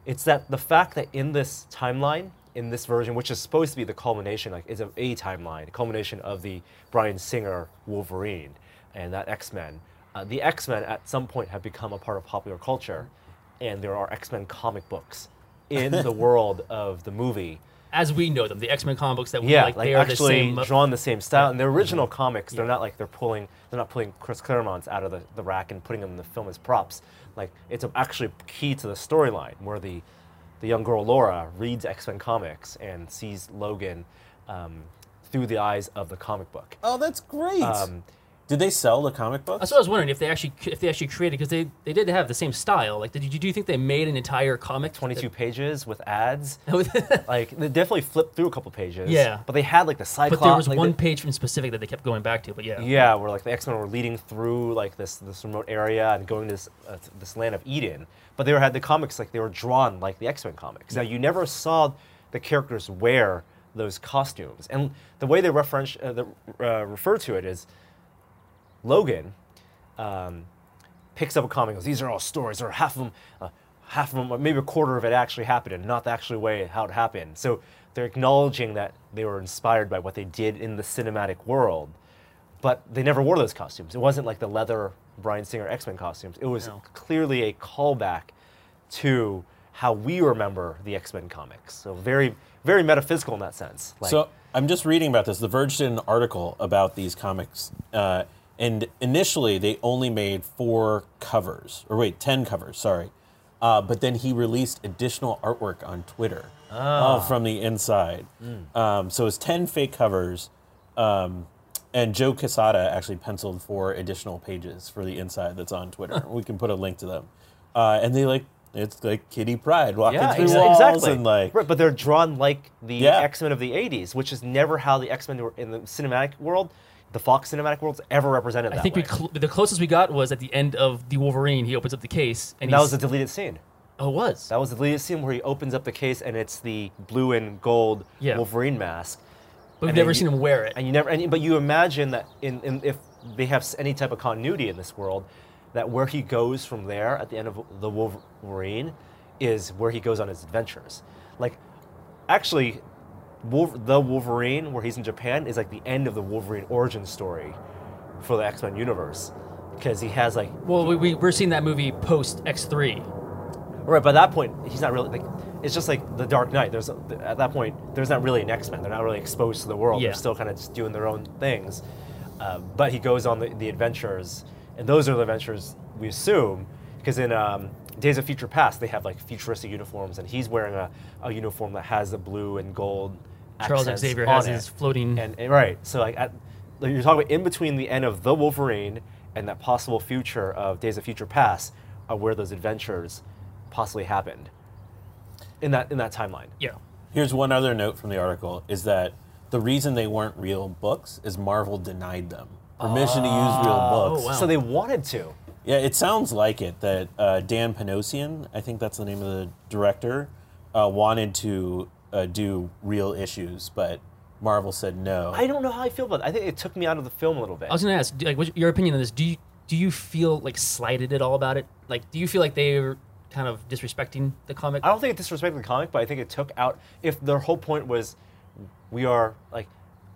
it's that the fact that in this timeline in this version, which is supposed to be the culmination, like it's a, a timeline, a culmination of the Bryan Singer Wolverine and that X Men. Uh, the X Men at some point have become a part of popular culture, and there are X Men comic books in the world of the movie. As we know them, the X Men comic books that we Yeah, like, like, they are actually the same. drawn the same style. And the original Mm-hmm. comics, they're not like they're pulling, they're not pulling Chris Claremont's out of the, the rack and putting them in the film as props. Like it's actually key to the storyline where the the young girl Laura reads X Men comics and sees Logan um, through the eyes of the comic book. Oh, that's great. Um, Did they sell the comic books? That's what I was wondering if they actually if they actually created because they, they did have the same style. Like, did you do you think they made an entire comic? 22 pages with ads. Like they definitely flipped through a couple pages. Yeah. But they had like the Cyclops. but there was like, one the- page in specific that they kept going back to. But yeah, Yeah, where like the X Men were leading through like this this remote area and going to this uh, to this land of Eden. But they were, had the comics like they were drawn like the X Men comics. Now you never saw the characters wear those costumes, and the way they reference uh, the, uh, refer to it is Logan um, picks up a comic and goes, These are all stories, or half of them, uh, half of them, maybe a quarter of it actually happened, and not the actual way how it happened. So they're acknowledging that they were inspired by what they did in the cinematic world, but they never wore those costumes. It wasn't like the leather Bryan Singer X Men costumes. It was No. clearly a callback to how we remember the X Men comics. So very, very metaphysical in that sense. Like, So I'm just reading about this. The Verge did an article about these comics, uh, and initially they only made four covers, or wait, ten covers. Sorry, uh, but then he released additional artwork on Twitter uh, from the inside. Um, so it's ten fake covers, um, and Joe Quesada actually penciled four additional pages for the inside that's on Twitter. we can put a link to them, uh, and they like. It's like Kitty Pryde walking yeah, through exa- walls exactly. and like right, but they're drawn like the Yeah. X Men of the '80s, which is never how the X Men were in the cinematic world, the Fox cinematic world's ever represented. I think way. we cl- the closest we got was at the end of the Wolverine. He opens up the case and And that was a deleted scene. oh it was That was the deleted scene where he opens up the case and it's the blue and gold Yeah. Wolverine mask. But we've never seen you- him wear it. And you never, and, but you imagine that in, in if they have any type of continuity in this world, that where he goes from there at the end of the Wolverine is where he goes on his adventures. Like, actually, Wolver- the Wolverine where he's in Japan is like the end of the Wolverine origin story for the X Men universe, because he has like well, we, we we're seeing that movie post X three. Right, by that point, he's not really like. It's just like the Dark Knight. There's at that point, there's not really an X Men. They're not really exposed to the world. Yeah. They're still kind of just doing their own things. Uh, but he goes on the, the adventures, and those are the adventures we assume, because in um, Days of Future Past, they have like futuristic uniforms, and he's wearing a, a uniform that has the blue and gold. Charles Xavier has it. his floating. And, and- right, so like, at, like you're talking about in between the end of the Wolverine and that possible future of Days of Future Past are where those adventures possibly happened in that in that timeline. yeah, Here's one other note from the article is that the reason they weren't real books is Marvel denied them permission to use real books. Oh, wow. So they wanted to. Yeah, it sounds like it that uh, Dan Panosian, I think that's the name of the director, uh, wanted to uh, do real issues, but Marvel said no. I don't know how I feel about it. I think it took me out of the film a little bit. I was gonna ask, like, what's your opinion on this? Do you do you feel like slighted at all about it? Like, do you feel like they're kind of disrespecting the comic? I don't think it disrespected the comic, but I think it took out. If their whole point was, we are like,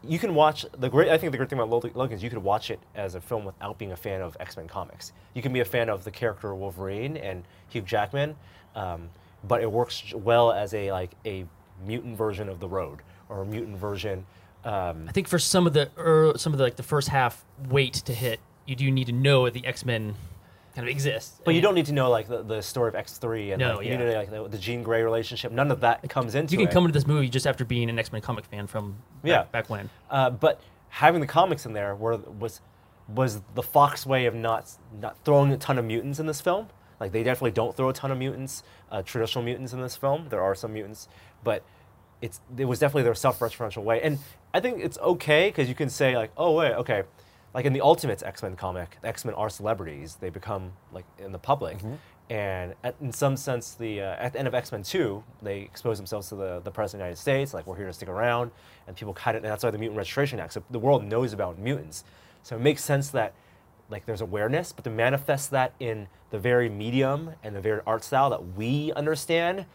you can watch the great. I think the great thing about Lo- Logan is you could watch it as a film without being a fan of X Men comics. You can be a fan of the character Wolverine and Hugh Jackman, um, but it works well as a like a mutant version of the Road or a mutant version. Um, I think for some of the er, some of the like the first half wait to hit, you do need to know the X Men kind of exist. but you don't need to know like the, the story of X three and No, like, you yeah. need to know, like the, the Jean Grey relationship. None of that comes into You can it. come into this movie just after being an X Men comic fan from back, Yeah. back when. Uh, but having the comics in there were, was was the Fox way of not not throwing a ton of mutants in this film. Like they definitely don't throw a ton of mutants, uh, traditional mutants in this film. There are some mutants, but it's it was definitely their self-referential way. And I think it's okay because you can say like, oh wait, okay, like in the Ultimates X-Men comic, the X-Men are celebrities. They become like in the public. And at, in some sense, the uh, at the end of X Men Two, they expose themselves to the, the president of the United States, like we're here to stick around, and people kind of, and that's why the Mutant Registration Act. So the world knows about mutants, so it makes sense that like there's awareness, but to manifest that in the very medium and the very art style that we understand,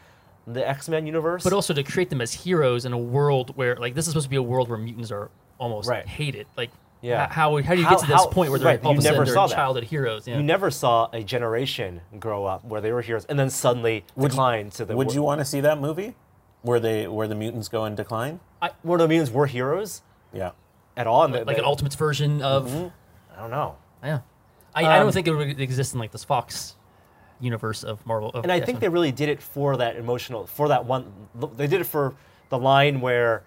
the X Men universe. but also to create them as heroes in a world where like this is supposed to be a world where mutants are almost Right. hated. Like Yeah. h- how how do you How- get to this how- point where they're right, all you of a never they're saw that. childhood heroes? Yeah. you never saw a generation grow up where they were heroes and then suddenly Would you- decline to the. Would you want to see that movie where they where the mutants go in decline? Where the mutants were heroes Yeah. at all? And like, they- an Ultimates version of I don't know. yeah. I, I Um, don't think it would exist in like this Fox universe of Marvel. Of And I think they really did it for that emotional, for that one. They did it for the line where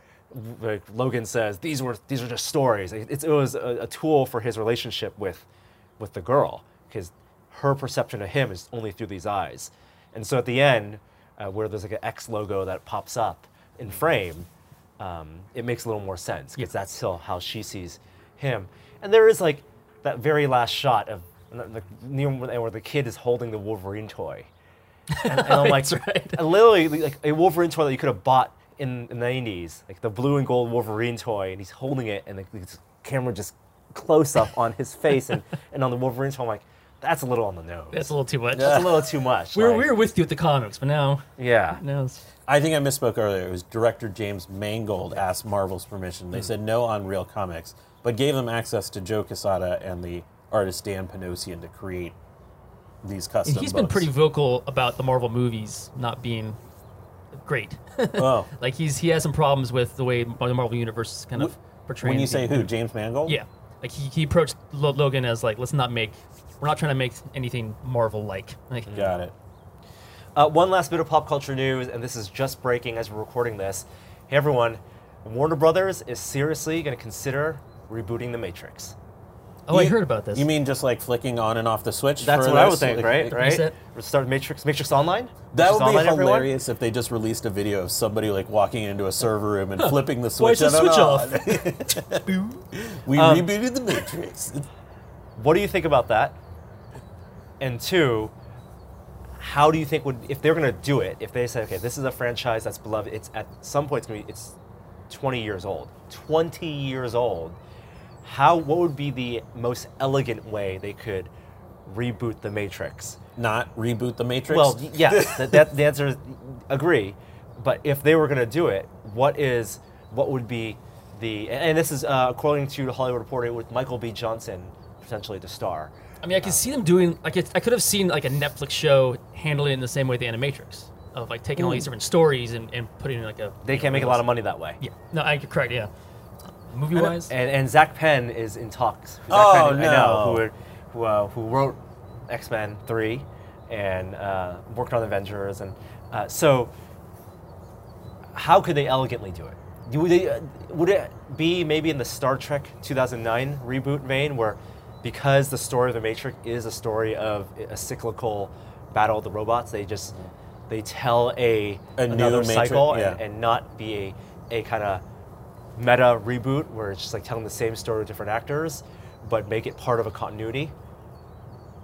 like, Logan says, "These were these are just stories." It, it was a, a tool for his relationship with with the girl because her perception of him is only through these eyes. And so at the end, uh, where there's like an X logo that pops up in frame, um, it makes a little more sense because that's still how she sees him. And there is like that very last shot of near where the kid is holding the Wolverine toy. And, and I'm like, That's right. literally like a Wolverine toy that you could have bought in, in the 90s, like the blue and gold Wolverine toy, and he's holding it, and the, the camera just close up on his face and, and on the Wolverine toy. I'm like, that's a little on the nose. that's a little too much. That's a little too much. We were, like- we were with you at the comics, but now yeah. now it's, I think I misspoke earlier. It was director James Mangold asked Marvel's permission. They hmm. said no on Real Comics, but gave them access to Joe Quesada and the artist Dan Panosian to create these custom. he's been pretty vocal about the Marvel movies not being great. Oh, like he's he has some problems with the way the Marvel universe is kind of portraying. when you the- say who, James Mangold? Yeah, like he, he approached Lo- Logan as like, let's not make, we're not trying to make anything Marvel like. Like, got it. Uh, one last bit of pop culture news, and this is just breaking as we're recording this. Hey everyone, Warner Brothers is seriously going to consider rebooting The Matrix. Oh, I heard about this. You mean just like flicking on and off the switch? That's what I this? would think, Like- right? like- right? Start Matrix, Matrix Online. That would be Online, everyone? hilarious if they just released a video of somebody like walking into a server room and flipping the Why switch. is the switch off? we Um, rebooted the Matrix. What do you think about that? And two, how do you think would if they're going to do it? If they say, okay, this is a franchise that's beloved, it's at some point it's going to be it's 20 years old. 20 years old. How what would be the most elegant way they could reboot the Matrix? Not reboot the Matrix. Well, y- yes, that, that the answer is agree. But if they were going to do it, what is what would be the and this is uh, according to the Hollywood Reporter with Michael B. Johnson potentially the star. I mean, I can see them doing like it, I could have seen like a Netflix show handling it in the same way the Animatrix of like taking all these different stories and, and putting in like a. They can't make a lot of money that way. Yeah, no, I, you're correct. Yeah, movie wise, And, and Zak Penn is in talks. Zak Oh, Penn, I know, who, who, uh, who wrote X Men 3 and uh, worked on Avengers. And uh, so, how could they elegantly do it? Do they, uh, would it be maybe in the Star Trek 2009 reboot vein where because the story of the Matrix is a story of a cyclical battle of the robots, they just they tell a, A new another Matrix, cycle yeah. and, and not be a, a kind of meta reboot where it's just like telling the same story with different actors, but make it part of a continuity.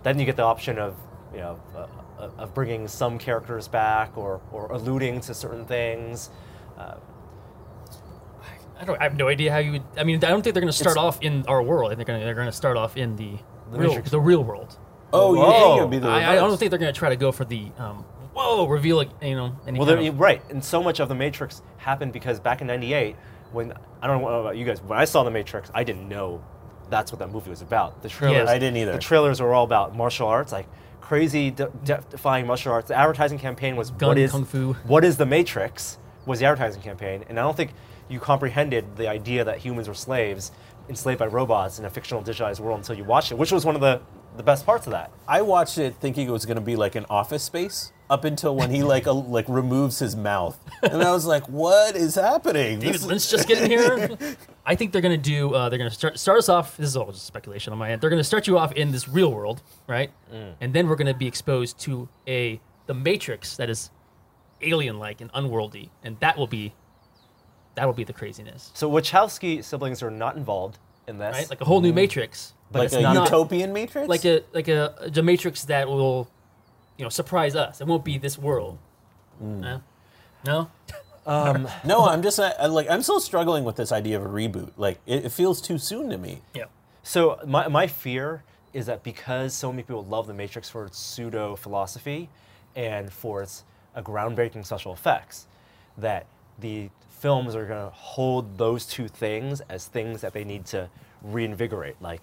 Then you get the option of you know uh, uh, of bringing some characters back or or alluding to certain things. Uh, I don't. I have no idea how you would. I mean, I don't think they're going to start off in our world. I think they're going to start off in the, The real, the real world. oh, you Whoa. think it would be the I, I don't think they're going to try to go for the um, whoa reveal it. You know, any well, kind of- right, and so much of the Matrix happened because back in '98, when I don't know about you guys, when I saw the Matrix, I didn't know that's what that movie was about. The trailers, I didn't either. The trailers were all about martial arts, like crazy, de- death-defying martial arts. The advertising campaign was Gun what is kung fu. what is the Matrix? Was the advertising campaign, and I don't think you comprehended the idea that humans were slaves, enslaved by robots in a fictional digitized world until you watched it, which was one of the the best parts of that. I watched it thinking it was going to be like an Office Space up until when he like a, like removes his mouth, and I was like, "What is happening?" David This- Lynch just getting here. I think they're going to do. Uh, they're going to start start us off. This is all just speculation on my end. They're going to start you off in this real world, right? Mm. And then we're going to be exposed to a the Matrix that is alien-like and unworldly, and that will be that will be the craziness, So Wachowski siblings are not involved in this. right? Like a whole new Matrix, but like it's a not utopian Matrix. like a like a, a Matrix that will, you know, surprise us. It won't be this world. Mm. No? no. no, I'm just uh, I, like I'm still struggling with this idea of a reboot. Like it, it feels too soon to me. Yeah. So my, my fear is that because so many people love the Matrix for its pseudo philosophy and for its a groundbreaking special effects, that the films are going to hold those two things as things that they need to reinvigorate. Like,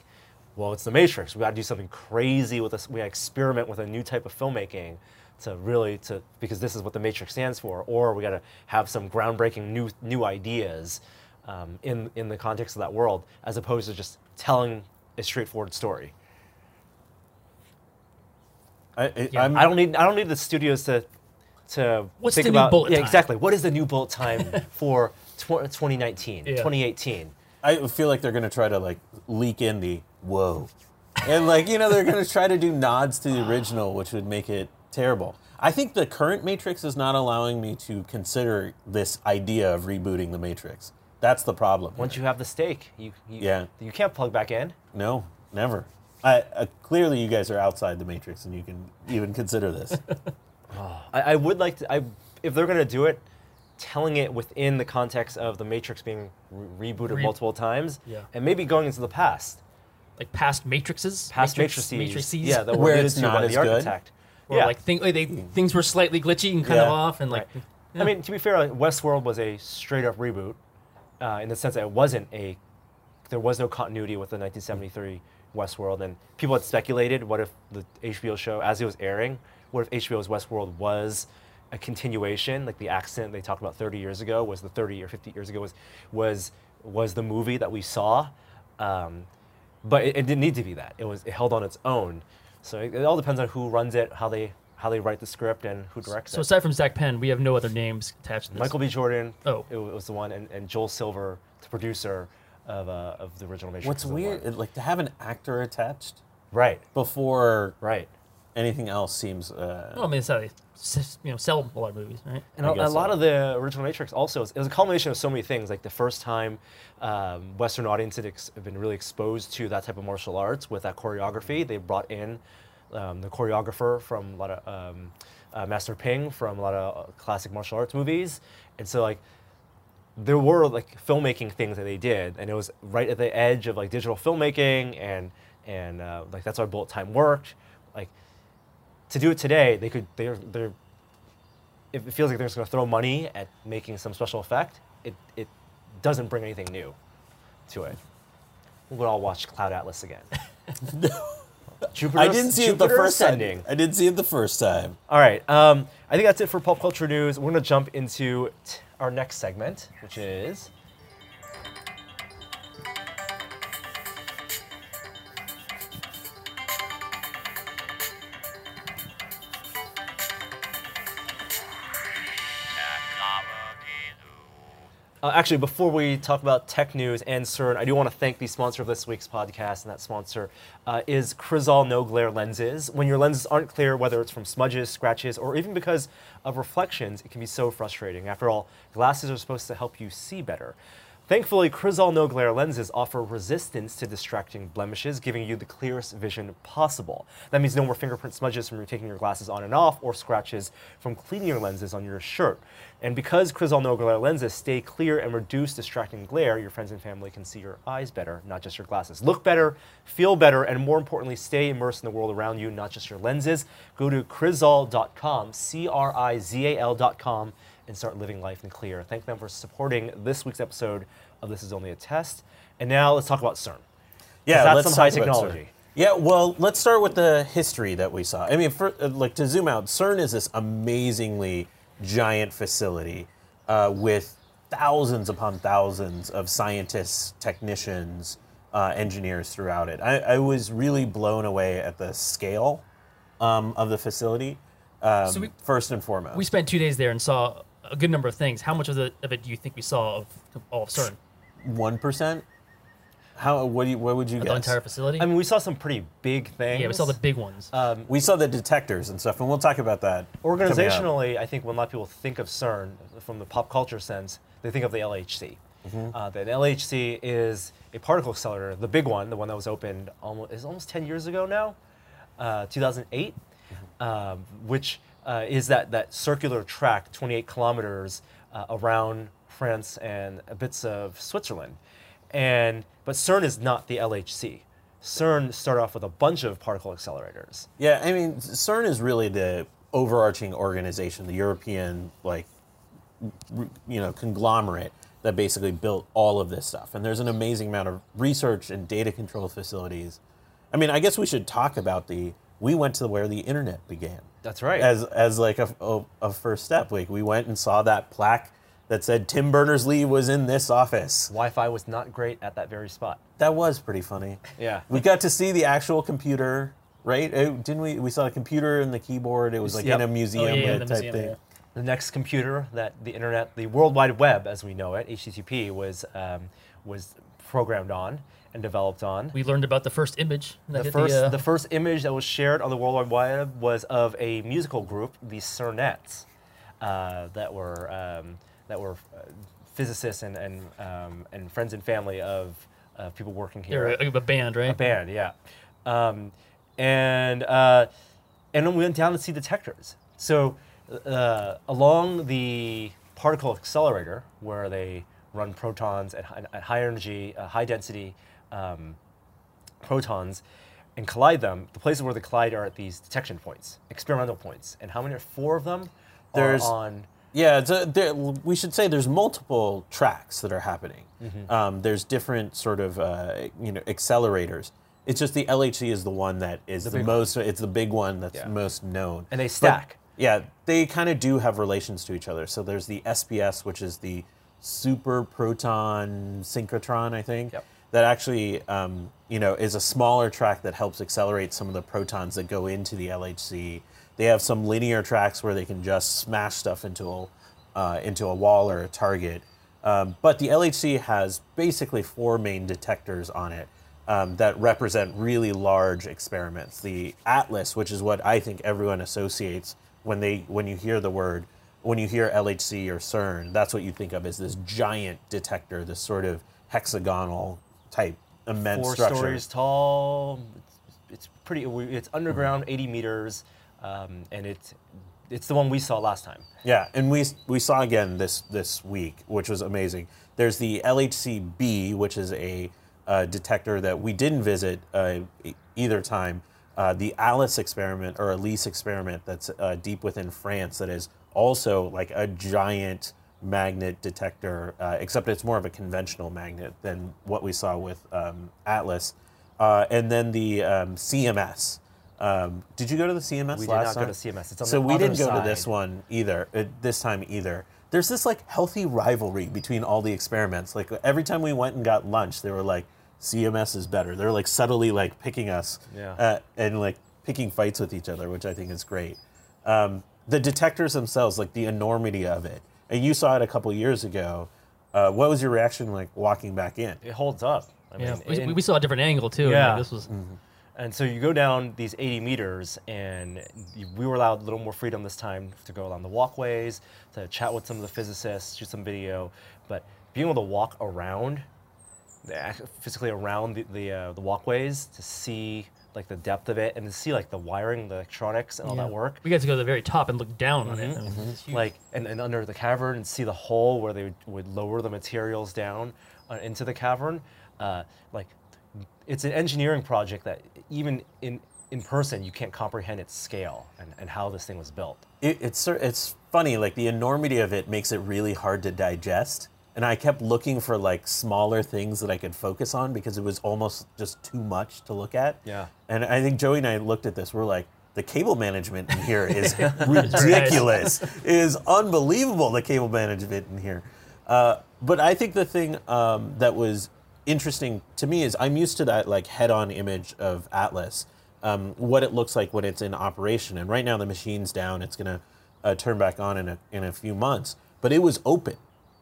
well, it's the Matrix. We got to do something crazy with this. We got to experiment with a new type of filmmaking to really to because this is what the Matrix stands for. Or we got to have some groundbreaking new new ideas um, in in the context of that world, as opposed to just telling a straightforward story. I, I, Yeah. I'm, don't need I don't need the studios to to What's think the new about bullet yeah time? exactly what is the new bullet time for tw- 2019 Yeah. 2018 I feel like they're gonna try to like leak in the whoa, and like you know they're gonna try to do nods to the original, which would make it terrible. I think the current Matrix is not allowing me to consider this idea of rebooting the Matrix. That's the problem. once you have the stake you, you Yeah. you can't plug back in no, never. I, uh, clearly, you guys are outside the Matrix, and you can even consider this. I, I would like to I if they're gonna do it telling it within the context of the Matrix being re- rebooted Re- multiple times Yeah. and maybe going into the past Like past matrixes, past Matrix- matrices, matrices, yeah that Where were it's it's not as the good. architect or yeah like thing, like they, things were slightly glitchy and kind Yeah. of off, and like Right. yeah. I mean, to be fair, like, Westworld was a straight up reboot uh, in the sense that it wasn't a, there was no continuity with the 1973 Westworld. And people had speculated what if the HBO show, as it was airing, what if HBO's Westworld was a continuation, like the accident they talked about 30 years ago was the 30 or 50 years ago was, was, was the movie that we saw. Um, but it, it didn't need to be that. It was it held on its own. So it, it all depends on who runs it, how they how they write the script, and who directs So it. So aside from Zak Penn, we have no other names attached to this. Michael B. Jordan. Oh. it was the one, and, and Joel Silver, the producer of uh, of the original Matrix. What's weird, like to have an actor attached Right, before right. Anything else seems. Uh, Well, I mean, it's how they you know sell a lot of movies, right? And a, guess lot so. of the original Matrix also it was a culmination of so many things. Like the first time um, Western audiences ex- have been really exposed to that type of martial arts with that choreography. They brought in um, the choreographer from a lot of um, uh, Master Ping from a lot of uh, classic martial arts movies, and so like there were like filmmaking things that they did, and it was right at the edge of like digital filmmaking, and and uh, like that's why Bullet Time worked. Like to do it today, they could they're they're if it feels like they're just going to throw money at making some special effect, it, it doesn't bring anything new to it. We'll all watch Cloud Atlas again. Jupiter, I didn't see it the first Ascending. time. I didn't see it the first time. All right, um, I think that's it for pop culture news. We're going to jump into t- our next segment, which is. Uh, actually, before we talk about tech news and CERN, I do want to thank the sponsor of this week's podcast, and that sponsor uh, is Crizal No Glare lenses. When your lenses aren't clear, whether it's from smudges, scratches, or even because of reflections, it can be so frustrating. After all, glasses are supposed to help you see better. Thankfully, Crizal No Glare lenses offer resistance to distracting blemishes, giving you the clearest vision possible. That means no more fingerprint smudges from taking your glasses on and off, or scratches from cleaning your lenses on your shirt. And because Crizal No Glare lenses stay clear and reduce distracting glare, your friends and family can see your eyes better, not just your glasses. Look better, feel better, and more importantly, stay immersed in the world around you, not just your lenses. Go to crizal.com, C R I Z A L.com, and start living life in clear. Thank them for supporting this week's episode of This Is Only a Test. And now let's talk about CERN. Yeah, that's let's some high technology. Yeah, well, let's start with the history that we saw. I mean, for, uh, like to zoom out, CERN is this amazingly giant facility uh, with thousands upon thousands of scientists, technicians, uh, engineers throughout it. I, I was really blown away at the scale um, of the facility. Um, So we- first and foremost, We spent two days there and saw a good number of things. How much of, the, of it do you think we saw of all of CERN? one percent. How? What do you? What would you get The entire facility? I mean, we saw some pretty big things. yeah, we saw the big ones. we saw the detectors and stuff, and we'll talk about that. Organizationally, I think when a lot of people think of CERN from the pop culture sense, they think of the LHC. Uh, the LHC is a particle accelerator, the big one, the one that was opened almost is almost 10 years ago now, uh, 2008, um, which uh, is that that circular track, 28 kilometers uh, around France and bits of Switzerland. And but CERN is not the LHC. CERN started off with a bunch of particle accelerators. Yeah, I mean, CERN is really the overarching organization, the European like you know conglomerate that basically built all of this stuff. And there's an amazing amount of research and data control facilities. I mean, I guess we should talk about the. We went to where the internet began. That's right. As as like a, a, a first step, like we went and saw that plaque that said Tim Berners Lee was in this office. Wi-Fi was not great at that very spot. That was pretty funny. Yeah. We got to see the actual computer, right? Uh, didn't we? We saw the computer and the keyboard. It was like Yep. in a museum Oh, yeah, the type museum, thing. yeah. The NeXT computer that the internet, the World Wide Web as we know it, HTTP, was um, was programmed on and developed on. We learned about the first image. That the hit first, uh, the first image that was shared on the World Wide Web was of a musical group, the Cernettes, uh, that were um, that were uh, physicists and and, um, and friends and family of, of people working here. they're a, a band, right? A band, yeah. Um, and uh, and then we went down to see detectors. So uh, along the particle accelerator, where they run protons at, at high energy, uh, high density um, protons, and collide them. The places where they collide are at these detection points, experimental points. And how many? are Four of them There's- on. Yeah, it's a, there, we should say there's multiple tracks that are happening. Mm-hmm. Um, there's different sort of uh, you know accelerators. It's just the LHC is the one that is the, one. most. It's the big one that's Yeah. most known. And they But, stack. yeah, they kind of do have relations to each other. So there's the SPS, which is the super proton synchrotron, I think. Yep. That actually, um, you know, is a smaller track that helps accelerate some of the protons that go into the LHC. They have some linear tracks where they can just smash stuff into a, uh, into a wall or a target. Um, but the LHC has basically four main detectors on it um, that represent really large experiments. The Atlas, which is what I think everyone associates when they when you hear the word when you hear LHC or CERN, that's what you think of as this giant detector, this sort of hexagonal type immense four structure. stories tall. It's, it's pretty. It's underground, 80 meters, um, and it's it's the one we saw last time. Yeah, and we we saw again this this week, which was amazing. There's the LHCb, which is a uh, detector that we didn't visit uh, either time. Uh, the Alice experiment or Elise experiment that's uh, deep within France that is also like a giant magnet detector, uh, except it's more of a conventional magnet than what we saw with um, Atlas. Uh, and then the um, CMS. Um, did you go to the CMS We did last not go time? to CMS. It's on so the we other didn't go to this one either. Uh, this time either. There's this like healthy rivalry between all the experiments. Like every time we went and got lunch, they were like, "CMS is better." They're like subtly like picking us Yeah. uh, and like picking fights with each other, which I think is great. Um, the detectors themselves, like the enormity of it, and you saw it a couple years ago. Uh, what was your reaction like walking back in? It holds up. I Yeah, mean, we, and- we saw a different angle too. Yeah. Like, this was And so you go down these 80 meters, and we were allowed a little more freedom this time to go along the walkways, to chat with some of the physicists, shoot some video. But being able to walk around, physically around the the, uh, the walkways to see like the depth of it and to see like the wiring, the electronics, and all yeah. that work. We got to go to the very top and look down on it. It's huge. Like and, and under the cavern and see the hole where they would, would lower the materials down uh, into the cavern. Uh, like it's an engineering project that even in in person you can't comprehend its scale and, and how this thing was built. it, it's it's funny like the enormity of it makes it really hard to digest. And i kept looking for like smaller things that i could focus on because it was almost just too much to look at. Yeah. and i think joey and i looked at this. We're like the cable management in here is ridiculous. It is unbelievable the cable management in here. Uh, but i think the thing um, that was interesting to me is i'm used to that like head-on image of atlas um, what it looks like when it's in operation. And right now the machine's down. It's going to uh, turn back on in a, in a few months. But it was open.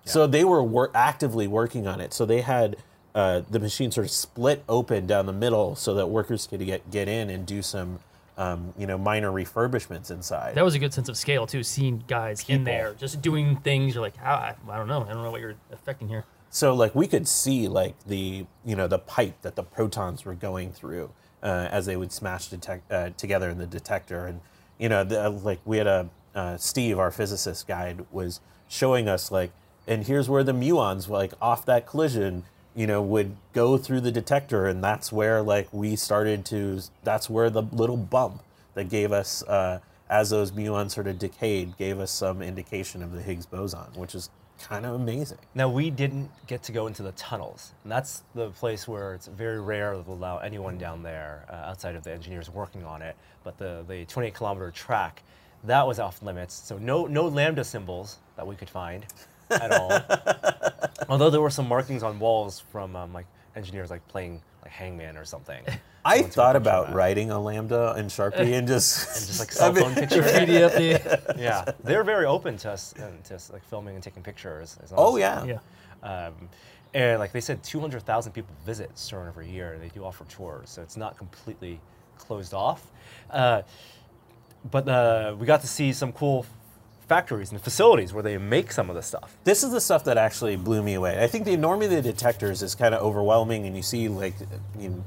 So they were wor- actively working on it. So they had uh, the machine sort of split open down the middle so that workers could get, get in and do some um, you know, minor refurbishments inside. that was a good sense of scale too. Seeing guys in there just doing things. You're like, how? I, I don't know. I don't know what you're affecting here. So like we could see like the you know the pipe that the protons were going through uh, as they would smash detect, uh, together in the detector, and you know the, like we had a uh, Steve, our physicist guide, was showing us like, and here's where the muons like off that collision, you know, would go through the detector, and that's where like we started to that's where the little bump that gave us uh, as those muons sort of decayed, gave us some indication of the Higgs boson, which is kind of amazing. Now we didn't get to go into the tunnels, and that's the place where it's very rare to allow anyone down there uh, outside of the engineers working on it. But the the 28 kilometer track, that was off limits. So no no lambda symbols that we could find at all. Although there were some markings on walls from um, like engineers like playing like Hangman or something. I Someone thought about writing a lambda in Sharpie and just, and just like cell phone pictures. PDF yeah, they're very open to us and to like filming and taking pictures. as oh as- yeah. yeah. Um, and like they said, 200,000 people visit CERN every year. And they do offer tours, so it's not completely closed off. Uh, but uh, we got to see some cool factories and facilities where they make some of the stuff. This is the stuff that actually blew me away. I think the enormity of the detectors is kind of overwhelming, and you see like you know,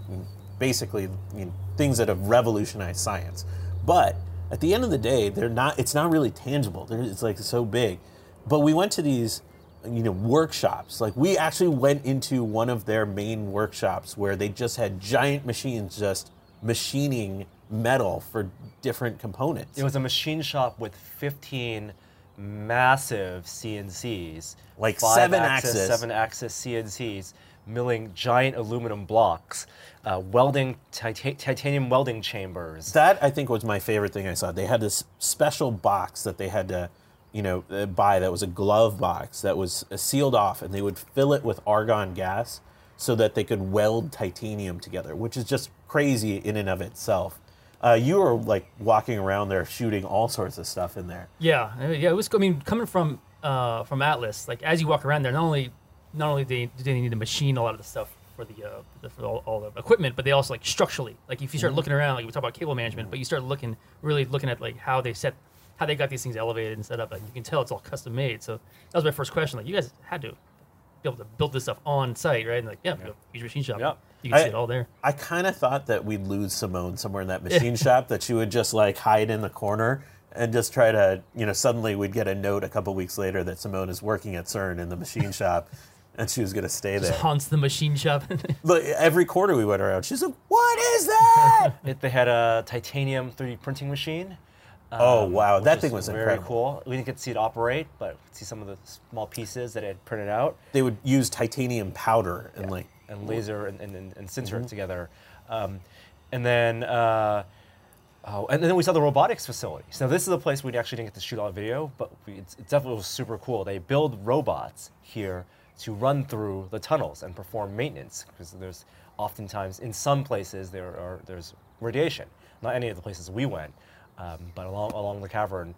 basically you know, things that have revolutionized science. But at the end of the day, they're not. It's not really tangible. They're, it's like so big. But we went to these you know workshops. Like we actually went into one of their main workshops where they just had giant machines just machining metal for different components. It was a machine shop with 15 massive CNCs, Like seven-axis. seven axis CNCs, milling giant aluminum blocks, uh, welding tita- titanium welding chambers. That I think was my favorite thing I saw. They had this special box that they had to, you know, uh, buy. That was a glove box that was uh, sealed off, and they would fill it with argon gas so that they could weld titanium together, which is just crazy in and of itself. Uh, you were like walking around there shooting all sorts of stuff in there. Yeah, uh, yeah. It was. I mean, coming from uh, from Atlas, like as you walk around there, not only not only they, do they need to machine a lot of the stuff for the, uh, the for all, all the equipment, but they also like structurally. Like if you start looking around, like we talk about cable management, but you start looking really looking at like how they set how they got these things elevated and set up. Like you can tell it's all custom made. So that was my first question. Like you guys had to be able to build this stuff on site, right? And like yeah, use machine shop. Yeah. You can see I- it all there. I kind of thought that we'd lose Simone somewhere in that machine shop, that she would just like hide in the corner and just try to, you know, suddenly we'd get a note a couple weeks later that Simone is working at CERN in the machine shop and she was going to stay Just there. haunts the machine shop. Look, every quarter we went around, she's like, what is that? It- they had a titanium 3D printing machine. oh, um, wow. which That thing was very incredible. cool. We didn't get to see it operate, but see some of the small pieces that it had printed out. They would use titanium powder and like, and laser and, and, and, sinter Mm-hmm. it together. Um, and then, uh, oh, and then we saw the robotics facility. So this is a place we actually didn't get to shoot all the video, but we, it's, it definitely was super cool. They build robots here to run through the tunnels and perform maintenance because there's oftentimes in some places there are there's radiation. Not any of the places we went, um, but along along the cavern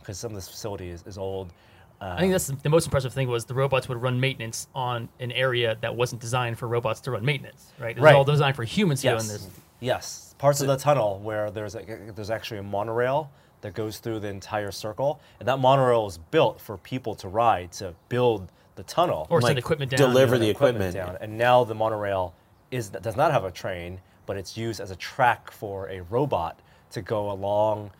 because some of this facility is, is old. Uh, I think that's the, most impressive thing was the robots would run maintenance on an area that wasn't designed for robots to run maintenance, right? It was Right. all designed for humans to go in Yes. this. Yes. Parts of the tunnel where there's a, there's actually a monorail that goes through the entire circle, and that monorail is built for people to ride to build the tunnel Or send equipment down. deliver the equipment. down. And now the monorail is does not have a train, but it's used as a track for a robot to go along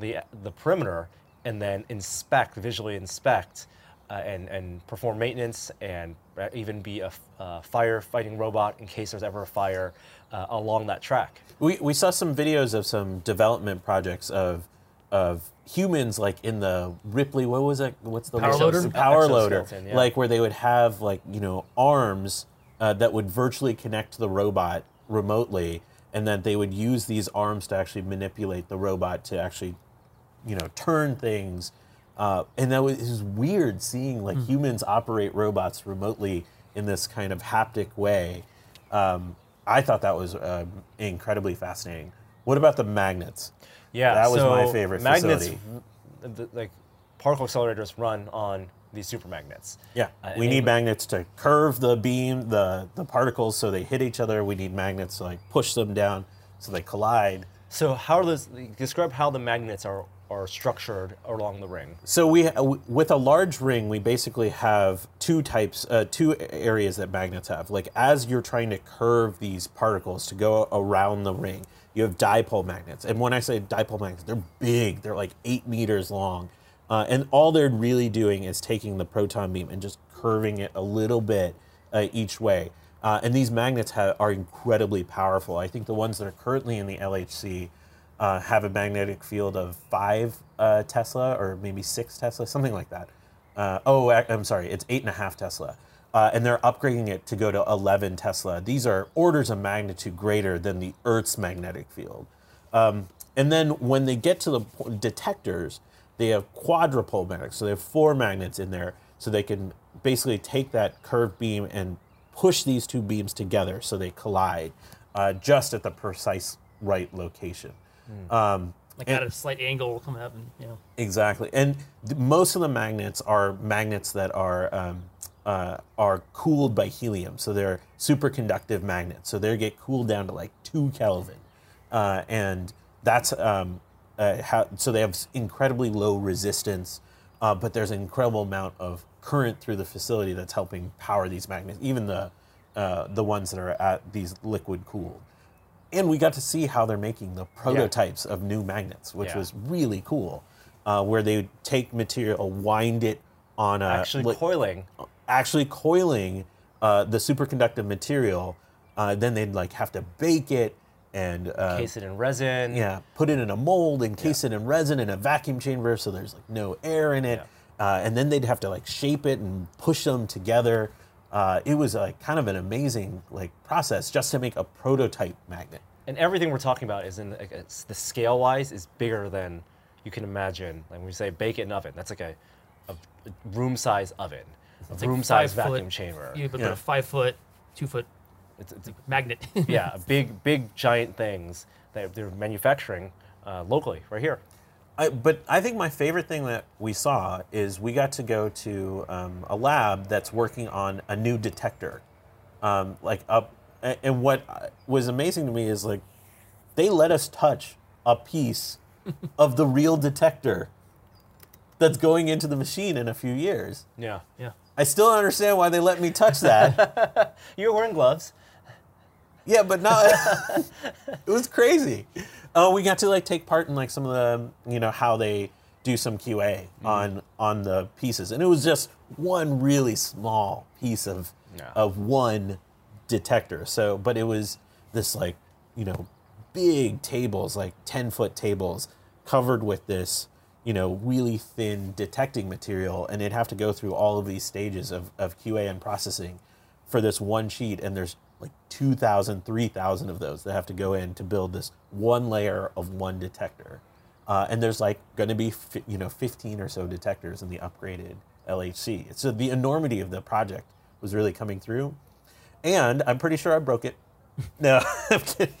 the the perimeter and then inspect, visually inspect, uh, and and perform maintenance and uh, even be a uh, firefighting robot in case there's ever a fire uh, along that track. we, we saw some videos of some development projects of, of humans like in the Ripley, what was it? What's the Power loader? Power loader. Yeah. Like where they would have like, you know, arms uh, that would virtually connect to the robot remotely and then they would use these arms to actually manipulate the robot to actually you know turn things uh, and that was, was weird seeing like humans operate robots remotely in this kind of haptic way. Um, i thought that was uh, incredibly fascinating. What about the magnets? Yeah, That was my favorite magnets, the- like particle accelerators, run on these super magnets. yeah Uh, we need magnets to curve the beam the, the particles so they hit each other. We need magnets to like push them down so they collide. So how are those? Describe how the magnets are are structured along the ring. So we, uh, with a large ring, we basically have two types, uh, two areas that magnets have. Like as you're trying to curve these particles to go around the ring, you have dipole magnets. And when I say dipole magnets, they're big. They're like eight meters long, uh, and all they're really doing is taking the proton beam and just curving it a little bit uh, each way. Uh, and these magnets are incredibly powerful. I think the ones that are currently in the LHC uh, have a magnetic field of five uh, Tesla or maybe six Tesla, something like that. Uh, oh, I- I'm sorry, it's eight and a half Tesla. Uh, and they're upgrading it to go to 11 Tesla. These are orders of magnitude greater than the Earth's magnetic field. Um, and then when they get to the detectors, they have quadrupole magnets. So they have four magnets in there, so they can basically take that curved beam and push these two beams together so they collide uh, just at the precise right location. Um, Like and- at a slight angle will come up, and you know. Exactly, and th- most of the magnets are magnets that are um, uh, are cooled by helium, so they're superconductive magnets. So they get cooled down to like two Kelvin, uh, and that's um, uh, how. So they have incredibly low resistance, uh, but there's an incredible amount of current through the facility that's helping power these magnets, even the uh, the ones that are at these liquid cooled. And we got to see how they're making the prototypes of new magnets, which Yeah. was really cool. Uh, where they would take material, wind it on a Actually li- coiling. actually coiling uh, the superconductive material. Uh, then they'd like have to bake it and uh, Case it in resin. yeah, put it in a mold, encase it in resin in a vacuum chamber so there's like no air in it. Uh, and then they'd have to like shape it and push them together. Uh, it was like kind of an amazing like process just to make a prototype magnet. and everything we're talking about is in like, it's, the scale wise is bigger than you can imagine. Like when we say bake it in oven, that's like a, a room size oven, a It's like room size five foot- vacuum chamber. You put Yeah. a five foot, two foot It's, it's, magnet. yeah, big big giant things that they're manufacturing uh, locally right here. I, but I think my favorite thing that we saw is we got to go to um, a lab that's working on a new detector. Um, like up, and what was amazing to me is like they let us touch a piece of the real detector that's going into the machine in a few years. Yeah, yeah. I still don't understand why they let me touch that. you're wearing gloves. Yeah, but no, it was crazy. Uh, we got to like take part in like some of the, you know, how they do some QA on on the pieces, and it was just one really small piece of Yeah. of one detector. So, but it was this like, you know, big tables, like ten foot tables, covered with this, you know, really thin detecting material, and it'd have to go through all of these stages of, of QA and processing for this one sheet, and there's like 2,000, 3,000 of those that have to go in to build this one layer of one detector. Uh, and there's like going to be, you know, 15 or so detectors in the upgraded LHC. So the enormity of the project was really coming through. And I'm pretty sure I broke it. No, I'm kidding.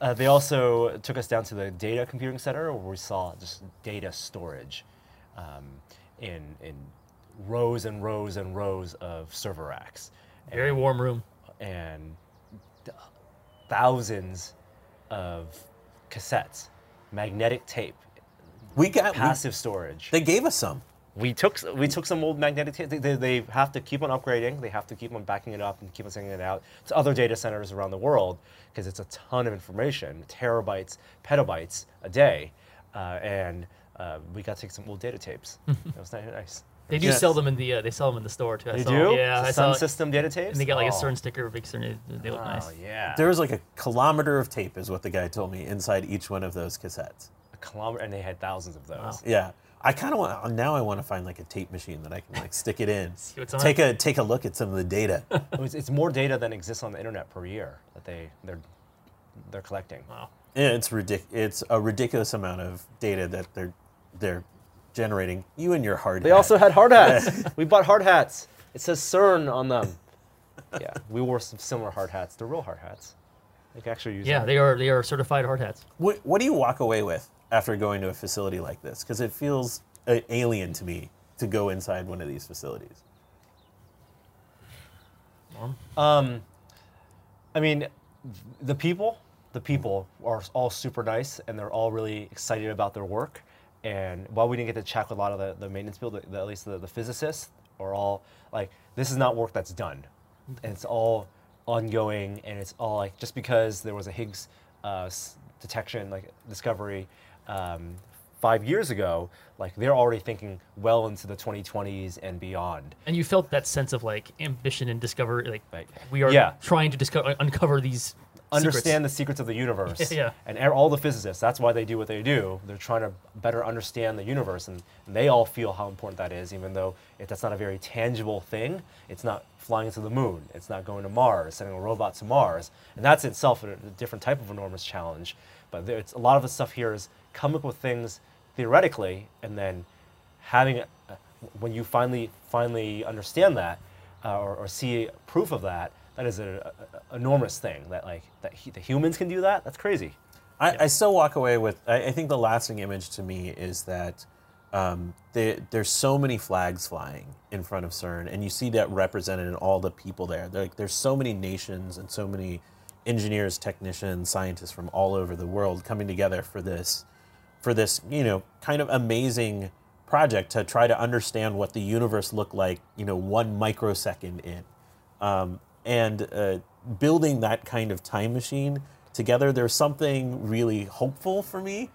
Uh, they also took us down to the data computing center where we saw just data storage um, in, in rows and rows and rows of server racks. Very warm room. and thousands of cassettes, magnetic tape, we got, we, passive storage. they gave us some. we took we took some old magnetic tape. They, they, they have to keep on upgrading. They have to keep on backing it up and keep on sending it out to other data centers around the world because it's a ton of information, terabytes, petabytes a day, uh, and uh, we got to take some old data tapes. it was nice. They do Yes. sell them in the. Uh, they sell them in the store too. I They saw- do. Yeah, The I Sun saw. System data tapes. And they got like a Oh. CERN sticker, a big CERN. They look nice. Oh nice. yeah. There was like a kilometer of tape, is what the guy told me, inside each one of those cassettes. a kilometer, and they had thousands of those. Wow. Yeah. I kind of want now. I want to find like a tape machine that I can like stick it in, See what's on take a take a look at some of the data. It was- it's more data than exists on the internet per year that they they're they're collecting. Wow. Yeah, it's ridic- It's a ridiculous amount of data that they're they're generating. You and your hard. Hats. They hat. also had hard hats. we bought hard hats. It says CERN on them. yeah, we wore some similar hard hats. They're real hard hats. They can actually use Yeah, them. they are. They are certified hard hats. What, what do you walk away with after going to a facility like this? Because it feels uh, alien to me to go inside one of these facilities. Um, I mean, the people, the people are all super nice, and they're all really excited about their work. And while we didn't get to chat with a lot of the, the maintenance people, the, the, at least the, the physicists, are all like, this is not work that's done, and it's all ongoing, and it's all like just because there was a Higgs uh, s- detection, like discovery. Um, Five years ago, like they're already thinking well into the 2020s and beyond. And you felt that sense of like ambition and discovery. Like we are yeah. trying to discover, uncover these understand the secrets of the universe. Yeah. And all the physicists, that's why they do what they do. They're trying to better understand the universe, and, they all feel how important that is, even though it, that's not a very tangible thing. It's not flying to the moon. It's not going to Mars, sending a robot to Mars, and that's itself a, a different type of enormous challenge. But there, it's, a lot of the stuff here is coming up with things theoretically, and then having uh, when you finally finally understand that uh, or, or see proof of that, that is an enormous thing. That like that he, the humans can do that. That's crazy. I, I still walk away with. I, I think the lasting image to me is that um, there, there's so many flags flying in front of CERN, and you see that represented in all the people there. There- Like there's so many nations and so many engineers, technicians, scientists from all over the world coming together for this, for this you know kind of amazing project to try to understand what the universe looked like you know one microsecond in um, and uh, building that kind of time machine together there's something really hopeful for me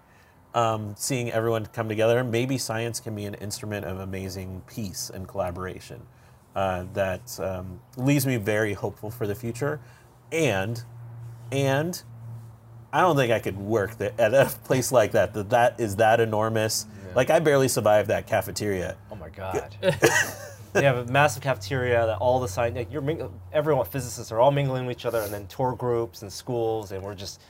um, seeing everyone come together maybe science can be an instrument of amazing peace and collaboration uh, that um, leaves me very hopeful for the future and and I don't think I could work at a place like that. That that is that enormous. Like I barely survived that cafeteria. Oh my god. they have a massive cafeteria that all the science, like you're ming- everyone physicists are all mingling with each other, and then tour groups and schools, and we're just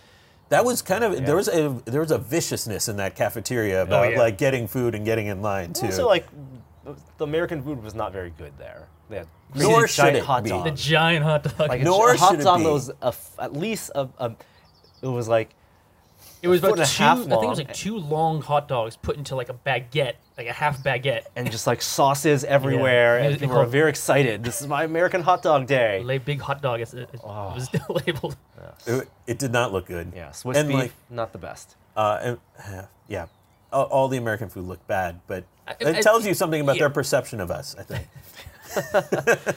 That was kind of there was a there was a viciousness in that cafeteria oh, about yeah. like getting food and getting in line too. also like the American food was not very good there. They had Nor crazy should giant it hot be. dogs. The giant hot dog. like Nor a, hot uh, should it dog be. was a uh, f- at least a, a it was like it was about two. half I think it was like two long hot dogs put into like a baguette, like a half baguette. and just like sauces everywhere, Yeah. and They people were very excited. This is my American hot dog day. Lay big hot dog. It, it, it was labeled. it, it did not look good. Yeah, Swiss and beef, like not the best. uh, and, yeah, all, all the American food looked bad, but I- it I- tells you something about yeah. their perception of us. I think.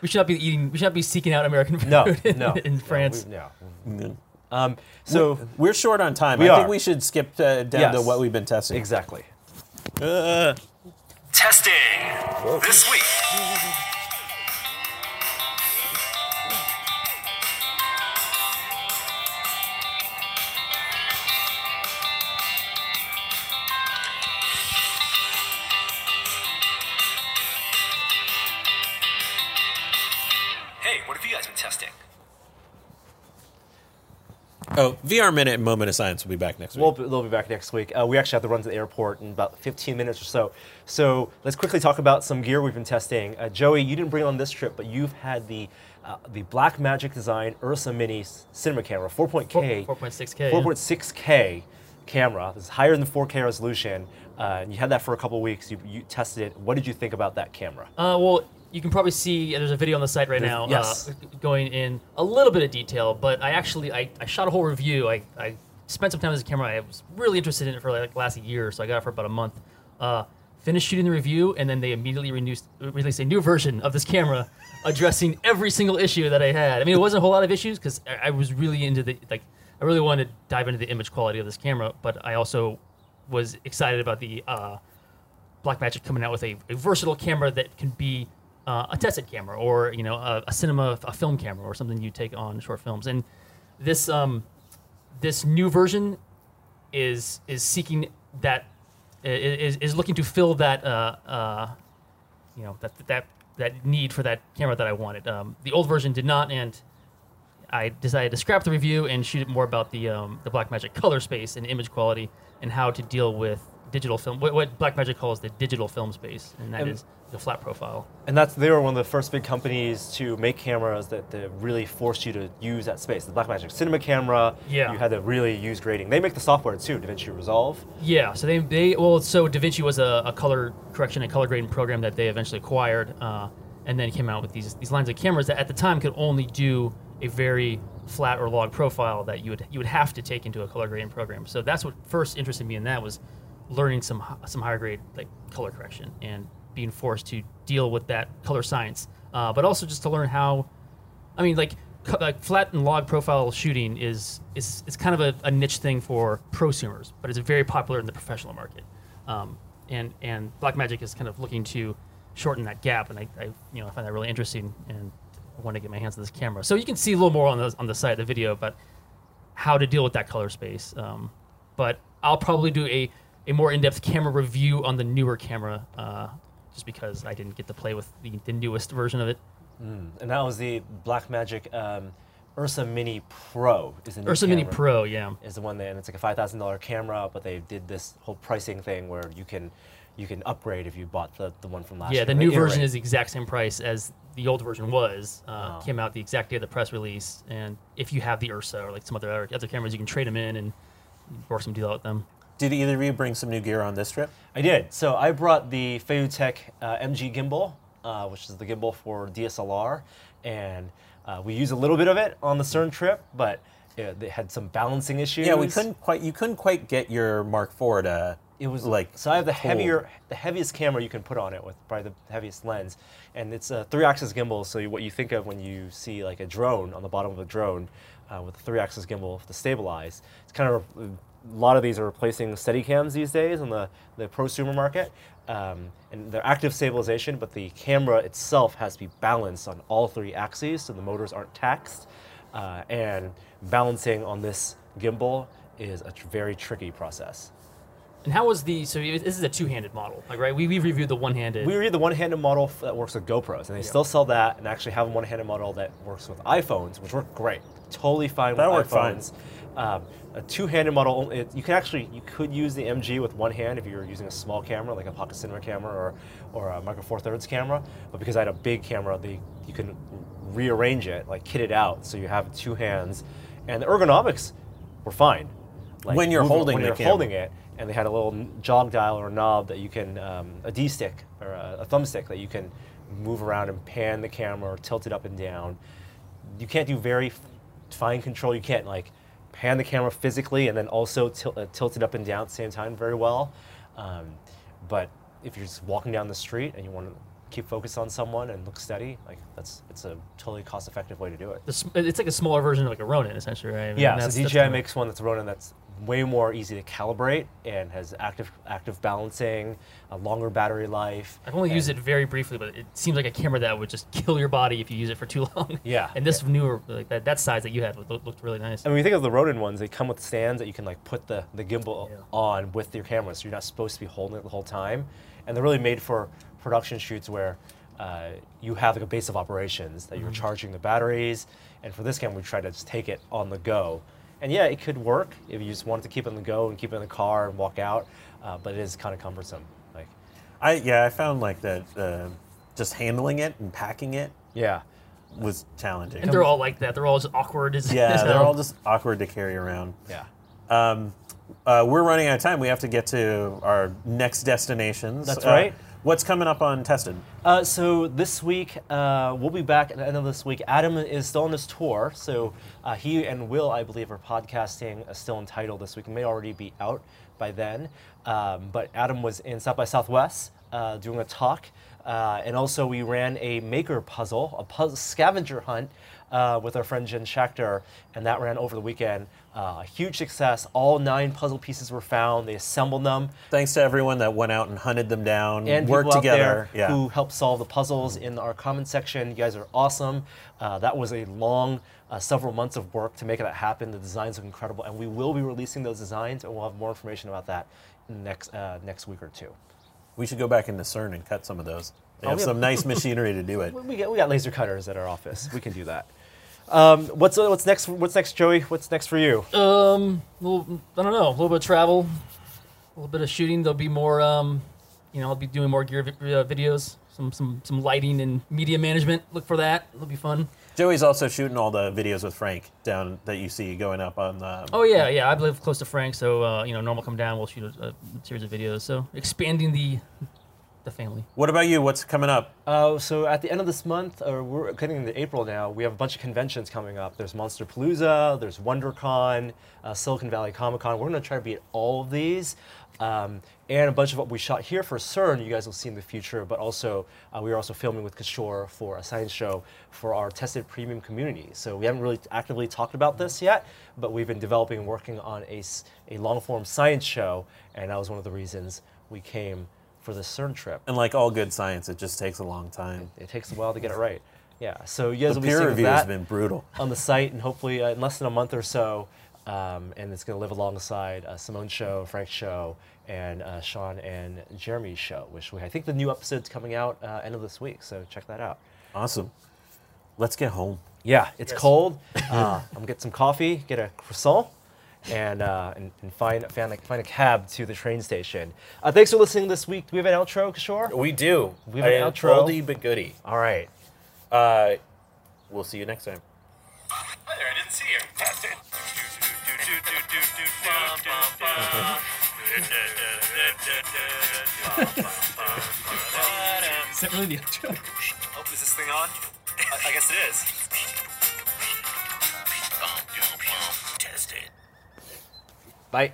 We should not be eating. We should not be seeking out American food No, in, no, in no, France. we- no. Um, so We're short on time. We I are. think we should skip uh, down to what we've been testing. exactly. Uh, Testing this week. Oh, VR minute and moment of science will be back next week. We'll, they'll be back next week. Uh, we actually have to run to the airport in about 15 minutes or so. So let's quickly talk about some gear we've been testing. Uh, Joey, you didn't bring it on this trip, but you've had the uh, the Blackmagic Design Ursa Mini cinema camera, 4.K, 4.6K, 4.6K camera. This is higher than 4K resolution. Uh, and you had that for a couple weeks. You, you tested it. What did you think about that camera? Uh, well, you can probably see uh, there's a video on the site right now yes. uh, going in a little bit of detail, but I actually I, I shot a whole review. I, I spent some time with this camera. I was really interested in it for like last year, so I got it for about a month. Uh, finished shooting the review, and then they immediately renewed, released a new version of this camera addressing every single issue that I had. I mean, it wasn't a whole lot of issues because I, I was really into the like I really wanted to dive into the image quality of this camera, but I also was excited about the uh, Blackmagic coming out with a, a versatile camera that can be uh, a tested camera or you know a, a cinema a film camera or something you take on short films and this um this new version is is seeking that is, is, looking to fill that uh, uh, you know that that that need for that camera that I wanted. Um, the old version did not, and I decided to scrap the review and shoot it more about the um, the Blackmagic color space and image quality and how to deal with digital film. What, what Blackmagic calls the digital film space, and that And- is the flat profile. And that's they were one of the first big companies to make cameras that, that really forced you to use that space. The Blackmagic Cinema camera, Yeah. you had to really use grading. They make the software too, DaVinci Resolve. Yeah, so they, they well, so DaVinci was a, a color correction and color grading program that they eventually acquired, uh, and then came out with these these lines of cameras that at the time could only do a very flat or log profile that you would you would have to take into a color grading program. So that's what first interested me in that was learning some some higher grade like color correction and being forced to deal with that color science, uh, but also just to learn how I mean, like, like flat and log profile shooting is is it's kind of a, a niche thing for prosumers, but it's very popular in the professional market. Um, and and Blackmagic is kind of looking to shorten that gap, and I, I you know I find that really interesting. And I want to get my hands on this camera. So you can see a little more on the on the side of the video about how to deal with that color space. Um, but I'll probably do a a more in-depth camera review on the newer camera, uh, just because I didn't get to play with the, the newest version of it. And that was the Blackmagic um, Ursa Mini Pro. Is the Ursa Mini. Pro, yeah. is the one that, and it's like a five thousand dollar camera, but they did this whole pricing thing where you can you can upgrade if you bought the, the one from last Yeah, year. the new version Raid. is the exact same price as the old version was. Uh, Oh. Came out the exact day of the press release, and if you have the Ursa or like some other other cameras, you can trade them in and work some deal out with them. Did either of you bring some new gear on this trip? I did. So I brought the Feiyutech uh, MG gimbal, uh, which is the gimbal for DSLR, and uh, we used a little bit of it on the CERN trip, but it, they had some balancing issues. Yeah, we couldn't quite. You couldn't quite get your Mark IV to. It was like so. I have the hold. heavier, the heaviest camera you can put on it with probably the heaviest lens, and it's a three-axis gimbal. So what you think of when you see like a drone on the bottom of a drone uh, with a three-axis gimbal to stabilize, it's kind of a lot of these are replacing Steadicams these days in the the prosumer market, um, and they're active stabilization, but the camera itself has to be balanced on all three axes, so the motors aren't taxed, uh, and balancing on this gimbal is a tr- very tricky process. And how was the so this is a two-handed model, like right? We we reviewed the one-handed. We reviewed the one-handed model f- that works with GoPros, and they still sell that, and actually have a one-handed model that works with iPhones, which work great, totally fine That with worked fine. iPhones. Um, a two-handed model, it, you can actually you could use the MG with one hand if you're using a small camera like a Pocket Cinema camera or or a Micro Four Thirds camera. But because I had a big camera, they you can rearrange it, like kit it out, so you have two hands, and the ergonomics were fine. Like When you're moving- holding when you're camera. holding it, and they had a little jog dial or knob that you can um, a D stick or a, a thumbstick that you can move around and pan the camera or tilt it up and down. You can't do very fine control. You can't like pan the camera physically and then also til- uh, tilt it up and down at the same time very well. Um, but if you're just walking down the street and you want to keep focus on someone and look steady, like that's it's a totally cost-effective way to do it. it's like a smaller version of like a Ronin, essentially, right? I mean, Yeah, so DJI makes one that's a Ronin that's way more easy to calibrate and has active active balancing, a longer battery life. I've only used it very briefly, but it seems like a camera that would just kill your body if you use it for too long. Yeah. And this newer, like that, that size that you had, looked, really nice. And when you think of the Ronin ones, they come with stands that you can like put the, the gimbal Yeah. on with your camera, so you're not supposed to be holding it the whole time. And they're really made for production shoots where uh, you have like a base of operations that Mm-hmm. you're charging the batteries. And for this camera, we try to just take it on the go. And yeah, it could work if you just wanted to keep it on the go and keep it in the car and walk out, uh, but it is kind of cumbersome. Like, I yeah, I found like that. Uh, just handling it and packing it yeah. was challenging. and they're all like that. They're all just awkward. As, yeah, as they're all just awkward to carry around. Yeah. Um, uh, we're running out of time. We have to get to our next destinations. That's Uh, right. What's coming up on Tested? Uh, so this week, uh, we'll be back at the end of this week. Adam is still on this tour, so uh, he and Will, I believe, are podcasting uh, Still Untitled this week. It may already be out by then. Um, but Adam was in South by Southwest uh, doing a talk, uh, and also we ran a maker puzzle, a puzzle scavenger hunt with our friend Jen Schachter, and that ran over the weekend. Uh, a huge success. All nine puzzle pieces were found. They assembled them Thanks to everyone that went out and hunted them down, and worked together. yeah. who helped solve the puzzles in our comment section. You guys are awesome. Uh, that was a long, uh, several months of work to make that happen. The designs look incredible, and we will be releasing those designs, and we'll have more information about that next uh, next week or two. we should go back into CERN and cut some of those. They Oh, have some nice machinery to do it. We got, we got laser cutters at our office. We can do that. Um, what's uh, what's next? What's next, Joey? What's next for you? Um, little, I don't know, a little bit of travel, a little bit of shooting. There'll be more, um, you know, I'll be doing more gear vi- uh, videos, some some some lighting and media management. Look for that. It'll be fun. Joey's also shooting all the videos with Frank down that you see going up on the. Oh yeah, yeah. I live close to Frank, so uh, you know, normal come down. We'll shoot a, a series of videos. So expanding the the family. What about you? What's coming up? Uh, so at the end of this month, or we're getting into April now, we have a bunch of conventions coming up. There's Monster Palooza, there's WonderCon, uh, Silicon Valley Comic Con. We're going to try to be at all of these. Um, and a bunch of what we shot here for CERN, you guys will see in the future, but also uh, we are also filming with Kishore for a science show for our tested premium community. So we haven't really actively talked about this yet, but we've been developing and working on a long form science show, and that was one of the reasons we came for the CERN trip. And like all good science, it just takes a long time. It takes a while to get it right. Yeah. So you guys The will be peer seeing review has been brutal. on the site, and hopefully uh, in less than a month or so, um, and it's going to live alongside uh, Simone's show, Frank's show, and uh, Sean and Jeremy's show, which we, I think the new episode's coming out uh, end of this week. So check that out. Awesome. Let's get home. Yeah, it's cold. Uh, I'm gonna get some coffee, get a croissant, and uh, and, and find find a, find a cab to the train station. Uh, thanks for listening this week. Do we have an outro, Kishore? We do. We have an outro. Oldie but goodie. All right. Uh, we'll see you next time. Hi there, I didn't see you. Test it. Is that really the outro? Oh, is this thing on? I, I guess it is. Test it. Bye.